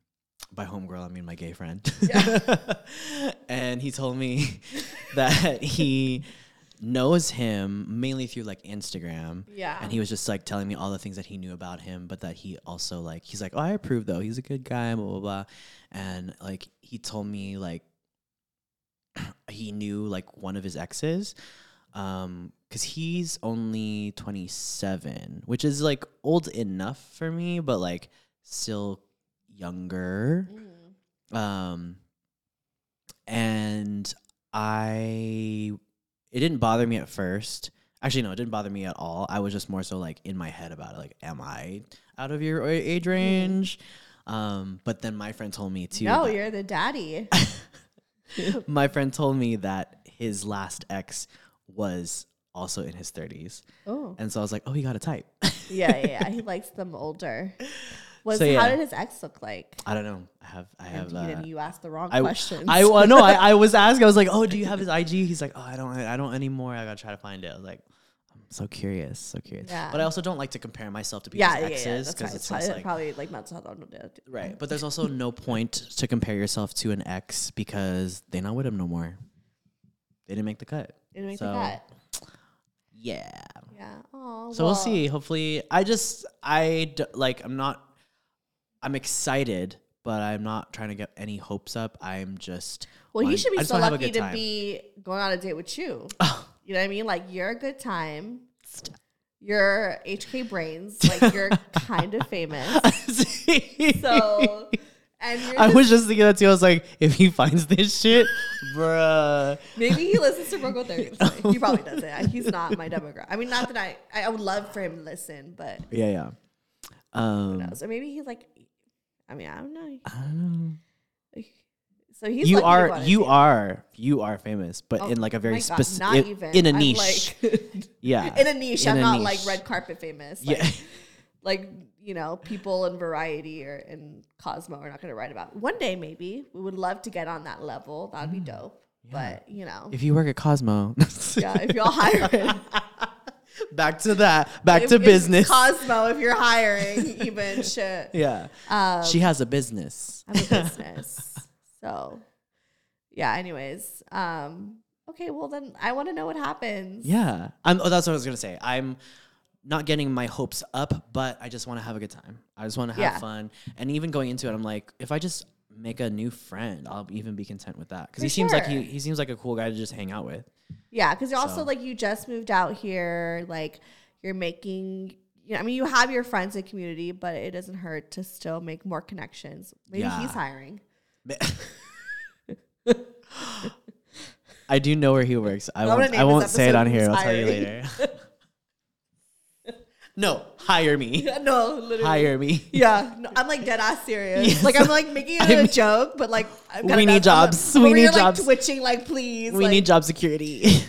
by homegirl, I mean my gay friend. Yeah. and he told me that he knows him mainly through like Instagram. Yeah. And he was just like telling me all the things that he knew about him, but that he also like he's like, Oh, I approve though. He's a good guy, blah blah blah. And like he told me like he knew like one of his exes um because he's only 27 which is like old enough for me but like still younger Mm. um and I it didn't bother me at first. Actually, no, it didn't bother me at all. I was just more so like in my head about it. Like, am I out of your age range? Um, but then my friend told me too. no, you're the daddy. my friend told me that his last ex was also in his 30s. oh, And so I was like, oh, he got a type. yeah, yeah, yeah. He likes them older. Was So, how did his ex look like? I don't know. I have, I have, And you, uh, you asked the wrong I, questions. I, no, I, I was asking. I was like, oh, do you have his IG? He's like, oh, I don't, I don't anymore. I gotta try to find it. I was like, so curious, so curious. Yeah. But I also don't like to compare myself to people's yeah, yeah, yeah. exes because right. it's It's probably, like, probably like mental health. the- right. But there's also no point to compare yourself to an ex because they're not with him no more. They didn't make the cut. Didn't make So, the cut. Yeah. Yeah. Oh, So we'll see. Hopefully, I just I d- like I'm not. I'm excited, but I'm not trying to get any hopes up. I'm just. Well, wanting- should be so wanna have a lucky to be going on a date with you. Oh. You know what I mean? Like you're a good time. You're HK Brains. Like you're kind of famous. So, and you're I just- was just thinking that too. I was like, if he finds this shit, bruh. maybe he listens to Thirty. I'm. He probably doesn't. He's not my demographic. I mean, not that I. I would love for him to listen, but Yeah, yeah. who Um, knows? Or maybe he's like. I mean, I don't know. I don't know. So he's you lucky to go are you are you are famous, but Oh in like a very specific in a niche. like- yeah, in a niche. In I'm a not niche. like red carpet famous. Like, Yeah. like you know, people in Variety or in Cosmo are not going to write about. One day, maybe we would love to get on that level. That'd be dope. But you know, Mm. If you work at Cosmo, yeah, if y'all hiring, back to that, back If- to business. Cosmo, if you're hiring, even shit. yeah, Um, she has a business. I have a business. So, yeah. Anyways, um, okay. Well, then I want to know what happens. Yeah, I'm. Oh, that's what I was gonna say. I'm not getting my hopes up, but I just want to have a good time. I just want to have Yeah. fun, and even going into it, I'm like, if I just make a new friend, I'll even be content with that because he seems like he he seems like a cool guy to just hang out with. Yeah, because you're also like you just moved out here, like you're making. You know, I mean, you have your friends and community, but it doesn't hurt to still make more connections. Maybe Yeah. he's hiring. I do know where he works. I I'm won't. I won't say it episode on here. I'll tell you Hiring. later. no, hire me. no, literally. Hire me. Yeah, no, I'm like dead ass serious. Yes. Like I'm like making it I'm- a joke, but like I'm We kinda need not- I'm jobs. We over need here, like, jobs. twitching, like please. We like- need job security.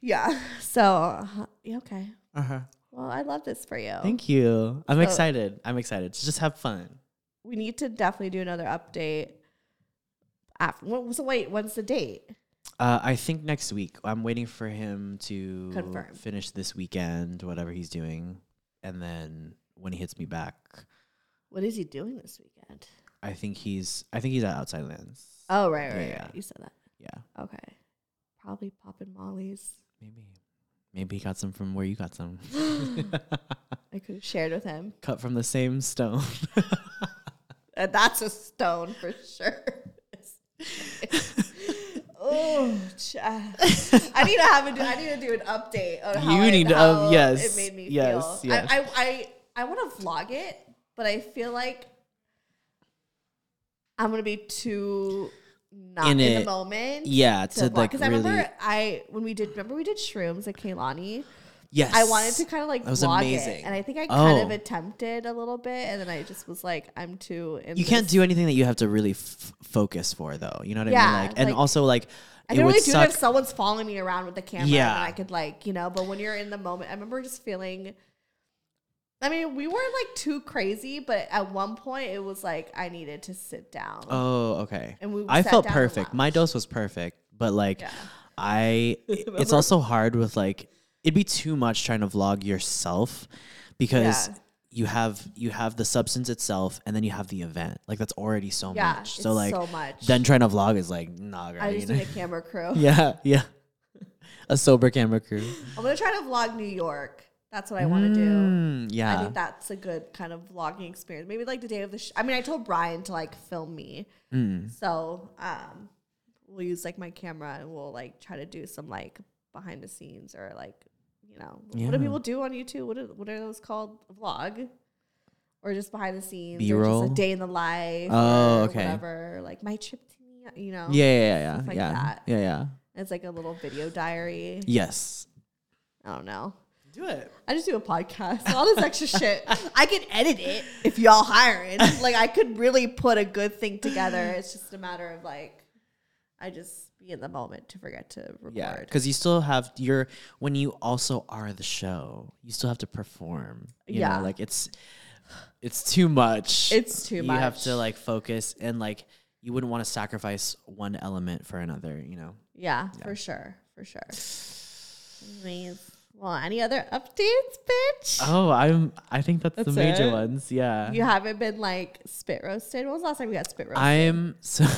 Yeah. So uh, yeah, okay. uh-huh. Well, I love this for you. Thank you. I'm excited. I'm excited to just have fun. we need to definitely do another update. After what- so wait, when's the date? Uh, I think next week. I'm waiting for him to Confirm. finish this weekend, whatever he's doing, and then when he hits me back, What is he doing this weekend? I think he's. I think he's at Outside Lands. Oh right, right, Yeah. right. You said that. Yeah, Okay. Probably popping Molly's. maybe. Maybe he got some from where you got some. I could have shared with him. Cut from the same stone. Uh, that's a stone for sure. Oh, I need to have a. I need to do an update on how You I- need to, how um, yes, it made me yes, feel. yes. I I I, I want to vlog it, but I feel like I'm gonna be too not In in, the moment. yeah, to, like because I really. remember I when we did remember we did shrooms at Kehlani. Yes, I wanted to kind of like That was vlog amazing. it, and I think I kind of Oh. attempted a little bit, and then I just was like, I'm too. In You can't this. do anything that you have to really f- focus for, though. You know what I Yeah, mean? Like, and like, also like, I it can would only do suck. it if someone's following me around with the camera, Yeah. and I could like you know. But when you're in the moment, I remember just feeling. I mean, we weren't like too crazy, but at one point it was like I needed to sit down. Oh, okay. And we I sat felt down and perfect. My watched. dose was perfect, but like. I. It's also hard with like, it'd be too much trying to vlog yourself because Yeah. you have you have the substance itself and then you have the event. Like that's already so yeah, much. So like, so much. then trying to vlog is like, nah, girl, I you just know? need a camera crew. yeah, yeah. A sober camera crew. I'm gonna try to vlog New York. That's what I want to do. Mm, yeah. I think that's a good kind of vlogging experience. Maybe like the day of the. Sh- I mean, I told Brian to like film me, Mm. so um, we'll use like my camera and we'll like try to do some like behind the scenes or like you know what do people do on YouTube? What are, what are those called? Vlog or just behind the scenes? or B-roll? just a day in the life. Oh, or okay. Whatever, like my trip to me, you know. Yeah, yeah, yeah, Stuff like yeah, that. yeah, yeah. It's like a little video diary. Yes. I don't know. Do it. I just do a podcast. All this extra shit. I can edit it if y'all hire it. Like I could really put a good thing together. It's just a matter of like I just be in the moment to forget to record. Yeah, because you still have your when you also are the show, you still have to perform. You Yeah. know, like it's it's too much. It's too much. You have to like focus and like you wouldn't want to sacrifice one element for another. You know. Yeah, for sure. For sure. Anyways, well, any other updates, bitch? Oh, I'm. I think that's, the major it? ones. Yeah. You haven't been like spit roasted. When was the last time we got spit roasted? I'm so.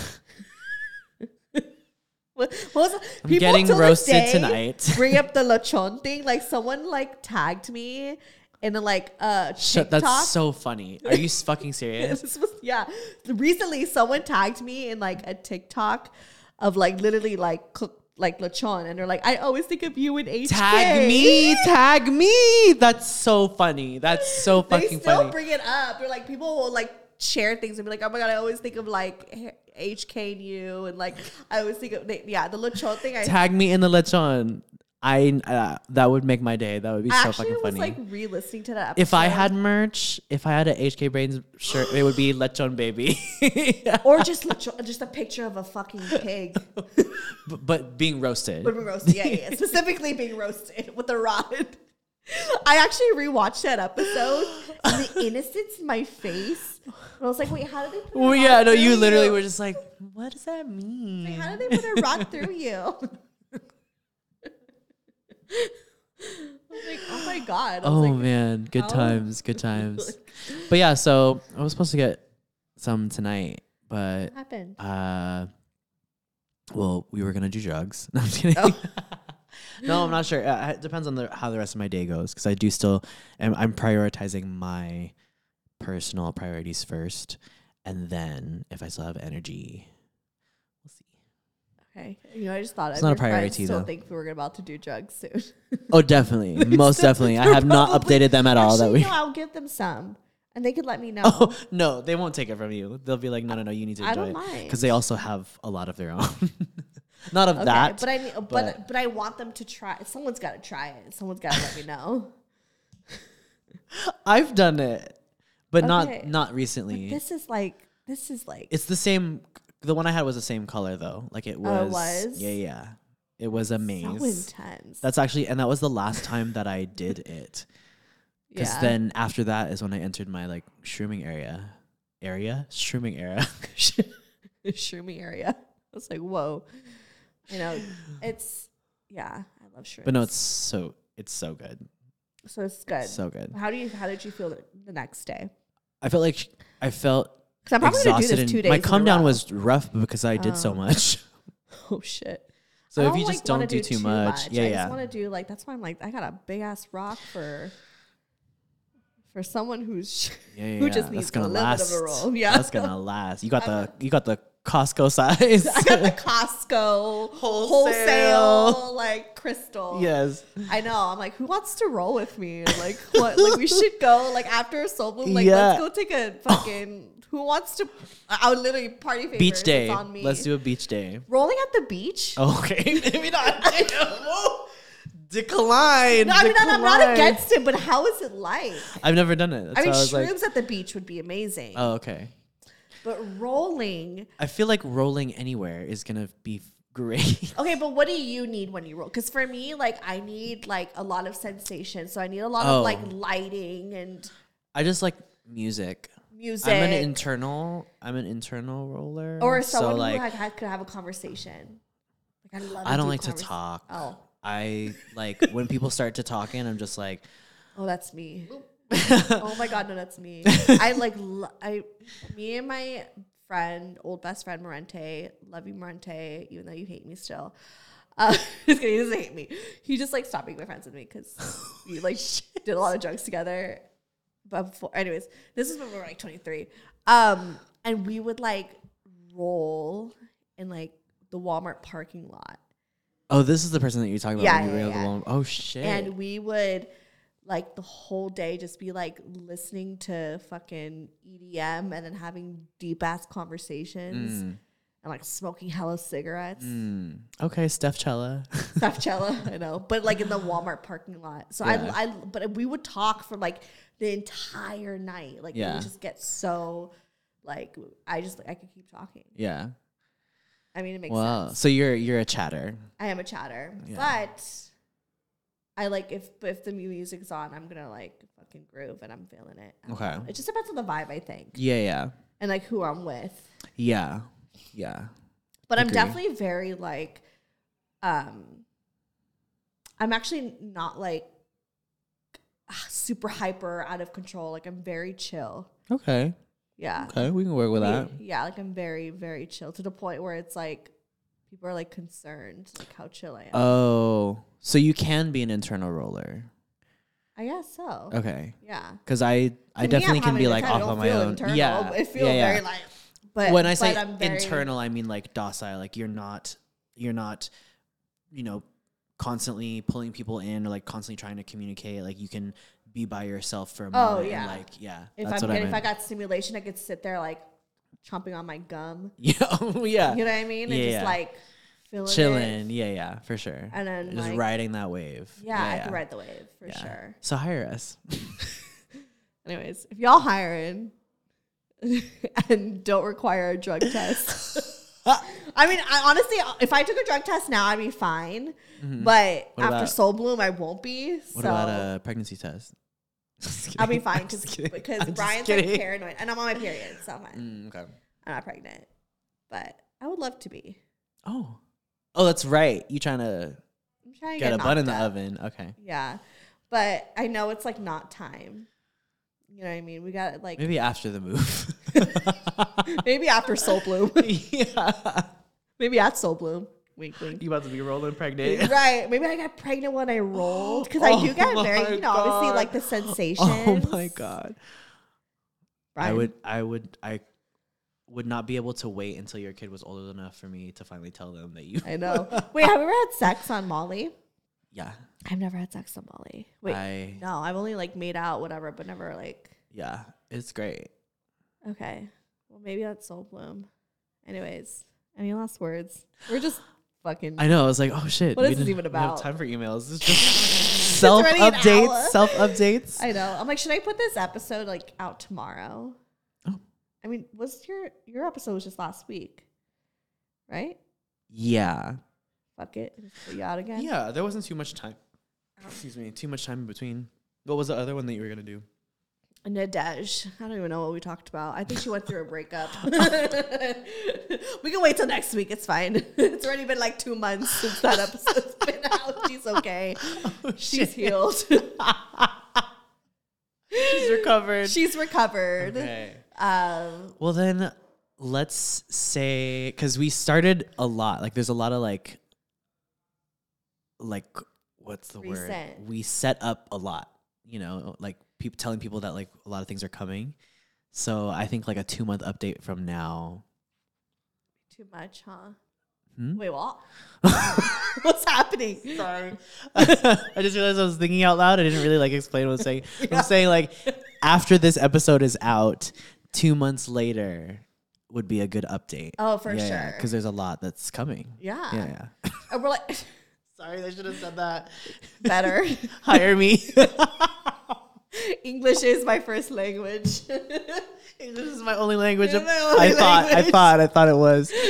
What, what was I'm getting till roasted day tonight. bring up the lechon thing. Like someone like tagged me in a like uh Shut, TikTok. that's so funny. Are you fucking serious? Was yeah. Recently, someone tagged me in like a TikTok of like literally like cook like lechon, and they're like, I always think of you in HK. Tag me, tag me. That's so funny. That's so fucking They still funny. bring it up. They're like people will like share things and be like, oh my god, I always think of like H- HK and you, and like I always think of yeah the lechon thing. I, tag me in the lechon. I uh, that would make my day. That would be I so fucking was funny. like re-listening to that. Episode. if I had merch, if I had a HK Brains shirt, it would be lechon baby. or just lechon, just a picture of a fucking pig. but, but being roasted. But being roasted, yeah, yeah, yeah. specifically being roasted with a rod. I actually rewatched that episode and the innocence in my face. And I was like, wait, how did they put Well, yeah, no, you literally were just like, what does that mean? Like, how did they put a rod through you? I was like, oh my god. Oh like, man, good how? times, good times. but yeah, so I was supposed to get some tonight, but what happened? uh, well, we were gonna do drugs. No, I'm just kidding. Oh. No, I'm not sure. Uh, it depends on the how the rest of my day goes because I do still. am I'm prioritizing my personal priorities first, and then if I still have energy, we'll see. Okay. You know, I just thought It's not a priority, still though. think we were about to do drugs soon. Oh, definitely, most definitely. I have not updated them at all. That we. no, I'll give them some. And they could let me know. Oh no, they won't take it from you. They'll be like, no, no, no, you need to I enjoy don't it mind. because they also have a lot of their own. Not of Okay, that, but I mean, but, but- but I want them to try. Someone's got to try it. Someone's got to let me know. I've done it, but Okay. not not But recently. this is like this is like it's the same. The one I had was the same color though. Like it was. Oh, it was? Yeah, yeah. It was a so intense. That's actually, and that was the last time that I did it. Because yeah. then after that is when I entered my like shrooming area. Area? Shrooming era. shroomy area. I was like, whoa. You know, it's yeah. I love shrooms. but no, it's so it's so good. so it's good. So good. how do you? How did you feel the, next day? I felt like I felt Because I'm probably gonna do this two days. my come down was rough because I did so Oh. much. oh shit. So if you like, just don't wanna do, too much, yeah, I yeah. just want to do like that's why I'm like I got a big ass rock for for someone who's yeah, yeah, who just needs a gonna little last. bit of a roll. Yeah, That's gonna last. You got the you got the Costco size. I got the Costco Wholesale. wholesale like crystal. yes. I know. I'm like, who wants to roll with me? Like, what? Like, we should go. Like after a Soul Bloom. Like, Yeah. let's go take a fucking. who wants to? I would literally party favors. Beach day. It's on me. Let's do a beach day. rolling at the beach. Okay. Maybe not. Decline. No, I mean, I'm, I'm not against it, but how is it like? I've never done it. That's I mean, I was shrooms like, at the beach would be amazing, oh, okay. But rolling. I feel like rolling anywhere is gonna be great. Okay, but what do you need when you roll? Because for me, like, I need like a lot of sensation. So I need a lot Oh. of like oh. lighting and I just like music. music. I'm an internal. I'm an internal roller. or so someone like who had, had, could have a conversation. Like I love. I don't do like to convers- talk. Oh, I like when people start to talk, talking. I'm just like, oh, that's me. oh my god, no, that's me. I like lo- I, me and my friend, old best friend Morente, love you Morente, even though you hate me still. Uh, just kidding, he doesn't hate me. He just like stopped being my friends with me because we like did a lot of drugs together. But before, anyways, this is when we were like 23. Um, and we would like roll in like the Walmart parking lot. oh, this is the person that you're talking about. Yeah, when you yeah, were the yeah. one- Oh shit. And we would like the whole day just be like listening to fucking EDM and then having deep ass conversations. Mm. and like smoking hella cigarettes. Mm. Okay, Steph Cella. Coachella, I know, but like in the Walmart parking lot. So Yeah. I, I, but we would talk for like the entire night. Like we Yeah. would just get so, like I just like, I could keep talking. yeah. I mean, it makes Wow. sense. So you're you're a chatter. I am a chatter, Yeah. but I like if if the music's on, I'm gonna like fucking groove and I'm feeling it. Okay. know. it just depends on the vibe, I think, Yeah, yeah. and like who I'm with. Yeah. Yeah. But I'm definitely very like, um, I'm actually not like super hyper out of control. Like I'm very chill. Okay. Yeah. Okay, we can work with that. Yeah, like I'm very, very chill to the point where it's like people are like concerned, like how chill I am. Oh, so you can be an internal roller. I guess so. Okay. Yeah. Because I I To me, I'm definitely can be like off on my own. Internal. Yeah. It feels yeah, yeah. very like. But when I say I'm internal, I mean like docile. Like you're not, you're not, you know, constantly pulling people in or like constantly trying to communicate. Like you can be by yourself for a oh, moment. Oh, yeah. Like yeah, If I'm what I getting, if I got stimulation, I could sit there like chomping on my gum. yeah, oh, yeah, You know what I mean? And Yeah, just yeah. like chilling. Yeah, yeah, for sure. And then, just like- riding that wave. Yeah, I could ride the wave for Yeah. sure. So hire us. Anyways, if y'all hiring and don't require a drug test. I mean, I honestly, if I took a drug test now, I'd be fine. But Mm-hmm. What after about- Soul Bloom, I won't be. What so about a pregnancy test? I'll be fine cause, because Brian's like paranoid, and I'm on my period, so I'm fine. Mm, okay. I'm not pregnant, but I would love to be. Oh, oh, that's right. You trying to I'm trying to get, get, a bun in the up. oven? Okay. Yeah, but I know it's like not time. You know what I mean? We got like maybe, Maybe after the move. Maybe after Soul Bloom, yeah. maybe at Soul Bloom. Wink, wink. You about to be rolling pregnant? right. Maybe I got pregnant when I rolled because I oh do Oh get very, you know, obviously like the sensation. Oh my god. I would I would I would not be able to wait until your kid was old enough for me to finally tell them that you I know. Wait, have you ever had sex on Molly? Yeah. I've never had sex on Molly. Wait, I no, I've only like made out, whatever, but never like. yeah, it's great. Okay, well maybe that's Soul Bloom. Anyways, any last words? We're just fucking. I know, I was like, oh shit. What we is this didn't- even we don't have about? time for emails. It's just self already an updates. Self updates. I know. I'm like, should I put this episode like out tomorrow? Oh. I mean, was your your episode was just last week, right? Yeah. Fuck it, just put you out again. Yeah, there wasn't too much time. Oh. Excuse me, too much time in between. What was the other one that you were gonna do? Nadej. I don't even know what we talked about. I think she went through a breakup. we can wait till next week. It's fine. It's already been like two months since that episode's been out. She's okay. She's healed. She's recovered. She's recovered. okay. Um, Well then, let's say because we started a lot. Like, there's a lot of like, like what's the word? We set up a lot. You know, like people telling people that like a lot of things are coming. So I think like a two month update from now. too much, huh? Hmm? Wait, what? What's happening? Sorry. I just realized I was thinking out loud. I didn't really like explain what I was saying. I'm saying like after this episode is out, two months later would be a good update. Oh, for sure. Because there's a lot that's coming. Yeah. Yeah, yeah. And we're like, Sorry, I should have said that. better. Hire me. English is my first language. English is my only language. My only I thought. I thought. I thought it was.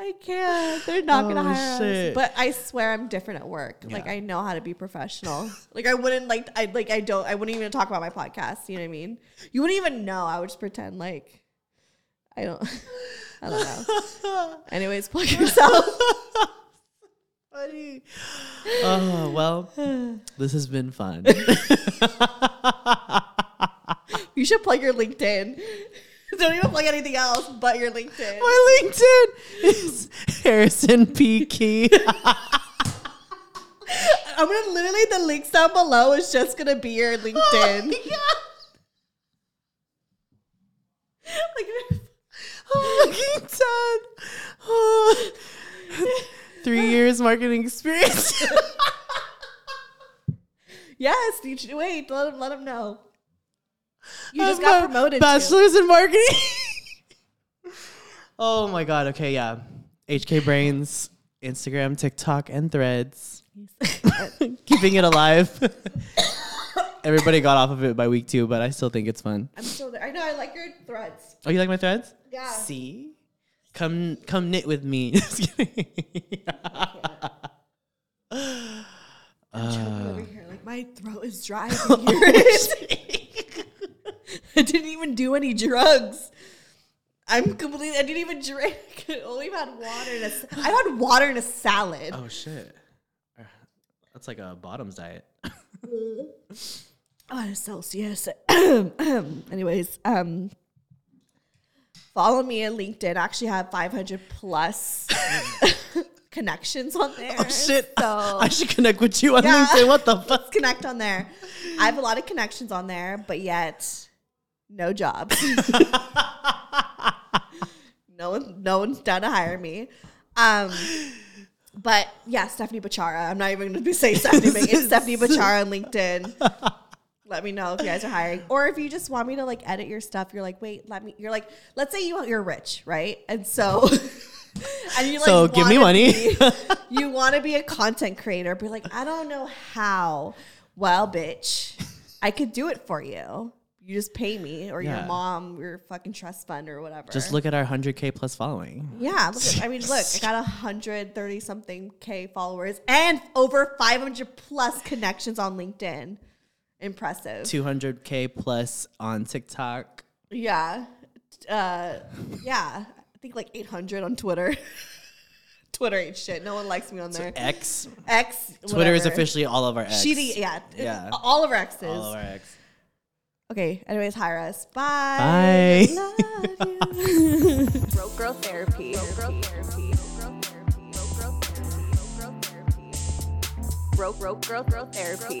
I can't. They're not Oh, gonna hire shit. us. But I swear I'm different at work. Like I know how to be professional. like I wouldn't like I like I don't I wouldn't even talk about my podcast. You know what I mean? You wouldn't even know. I would just pretend like I don't I don't know. Anyways, plug yourself. Funny. Oh well, this has been fun. you should plug your LinkedIn. don't even plug anything else but your LinkedIn. My LinkedIn is Harrison P. Key. I'm gonna literally the links down below is just gonna be your oh LinkedIn. like, Oh, LinkedIn. Oh. Three years marketing experience. yes, you wait, let him let him know. You just got promoted. Bachelor's in marketing. Oh my god. Okay, yeah. HK Brains, Instagram, TikTok, and Threads. Keeping it alive. Everybody got off of it by week two, but I still think it's fun. I'm still there. I know. I like your threads. Oh, you like my threads? Yeah. See, come come knit with me. Just kidding. over here. Like my throat is dry. I can hear it. I didn't even do any drugs. I'm completely. I didn't even drink. I only had water. In a, I had water in a salad. oh shit. That's like a bottoms diet. Oh, Celsius. Anyways, um, follow me on LinkedIn. I actually have 500 plus connections on there. Oh shit. So I should connect with you on Yeah. LinkedIn. What the fuck? let's connect on there. I have a lot of connections on there, but yet no jobs. no one, no one's down to hire me. Um, but yeah, Stefanie Bichara. I'm not even going to say Stefanie. Bing. It's Stefanie Bichara on LinkedIn. Let me know if you guys are hiring, or if you just want me to like edit your stuff. You're like, wait, let me. You're like, let's say you you're rich, right? And so, and you like, So give me money. be- you want to be a content creator, but you're like, I don't know how. Well, bitch, I could do it for you. You just pay me, or your mom, your fucking trust fund, or whatever. Just look at our 100k plus following. Yeah, look at, I mean, look, I got 130 something K followers and over 500 plus connections on LinkedIn. Impressive. 200k plus on TikTok. Yeah. Uh, yeah. I think like 800 on Twitter. Twitter ain't shit. No one likes me on there. X. X. Twitter is officially all of our X. Shitty, yeah. Yeah. All of our X's. All of our X. Okay, anyways, hire us. Bye. Bye. Love you. Broke Girl Therapy. Broke Girl Therapy. Broke Broke Girl Girl Therapy.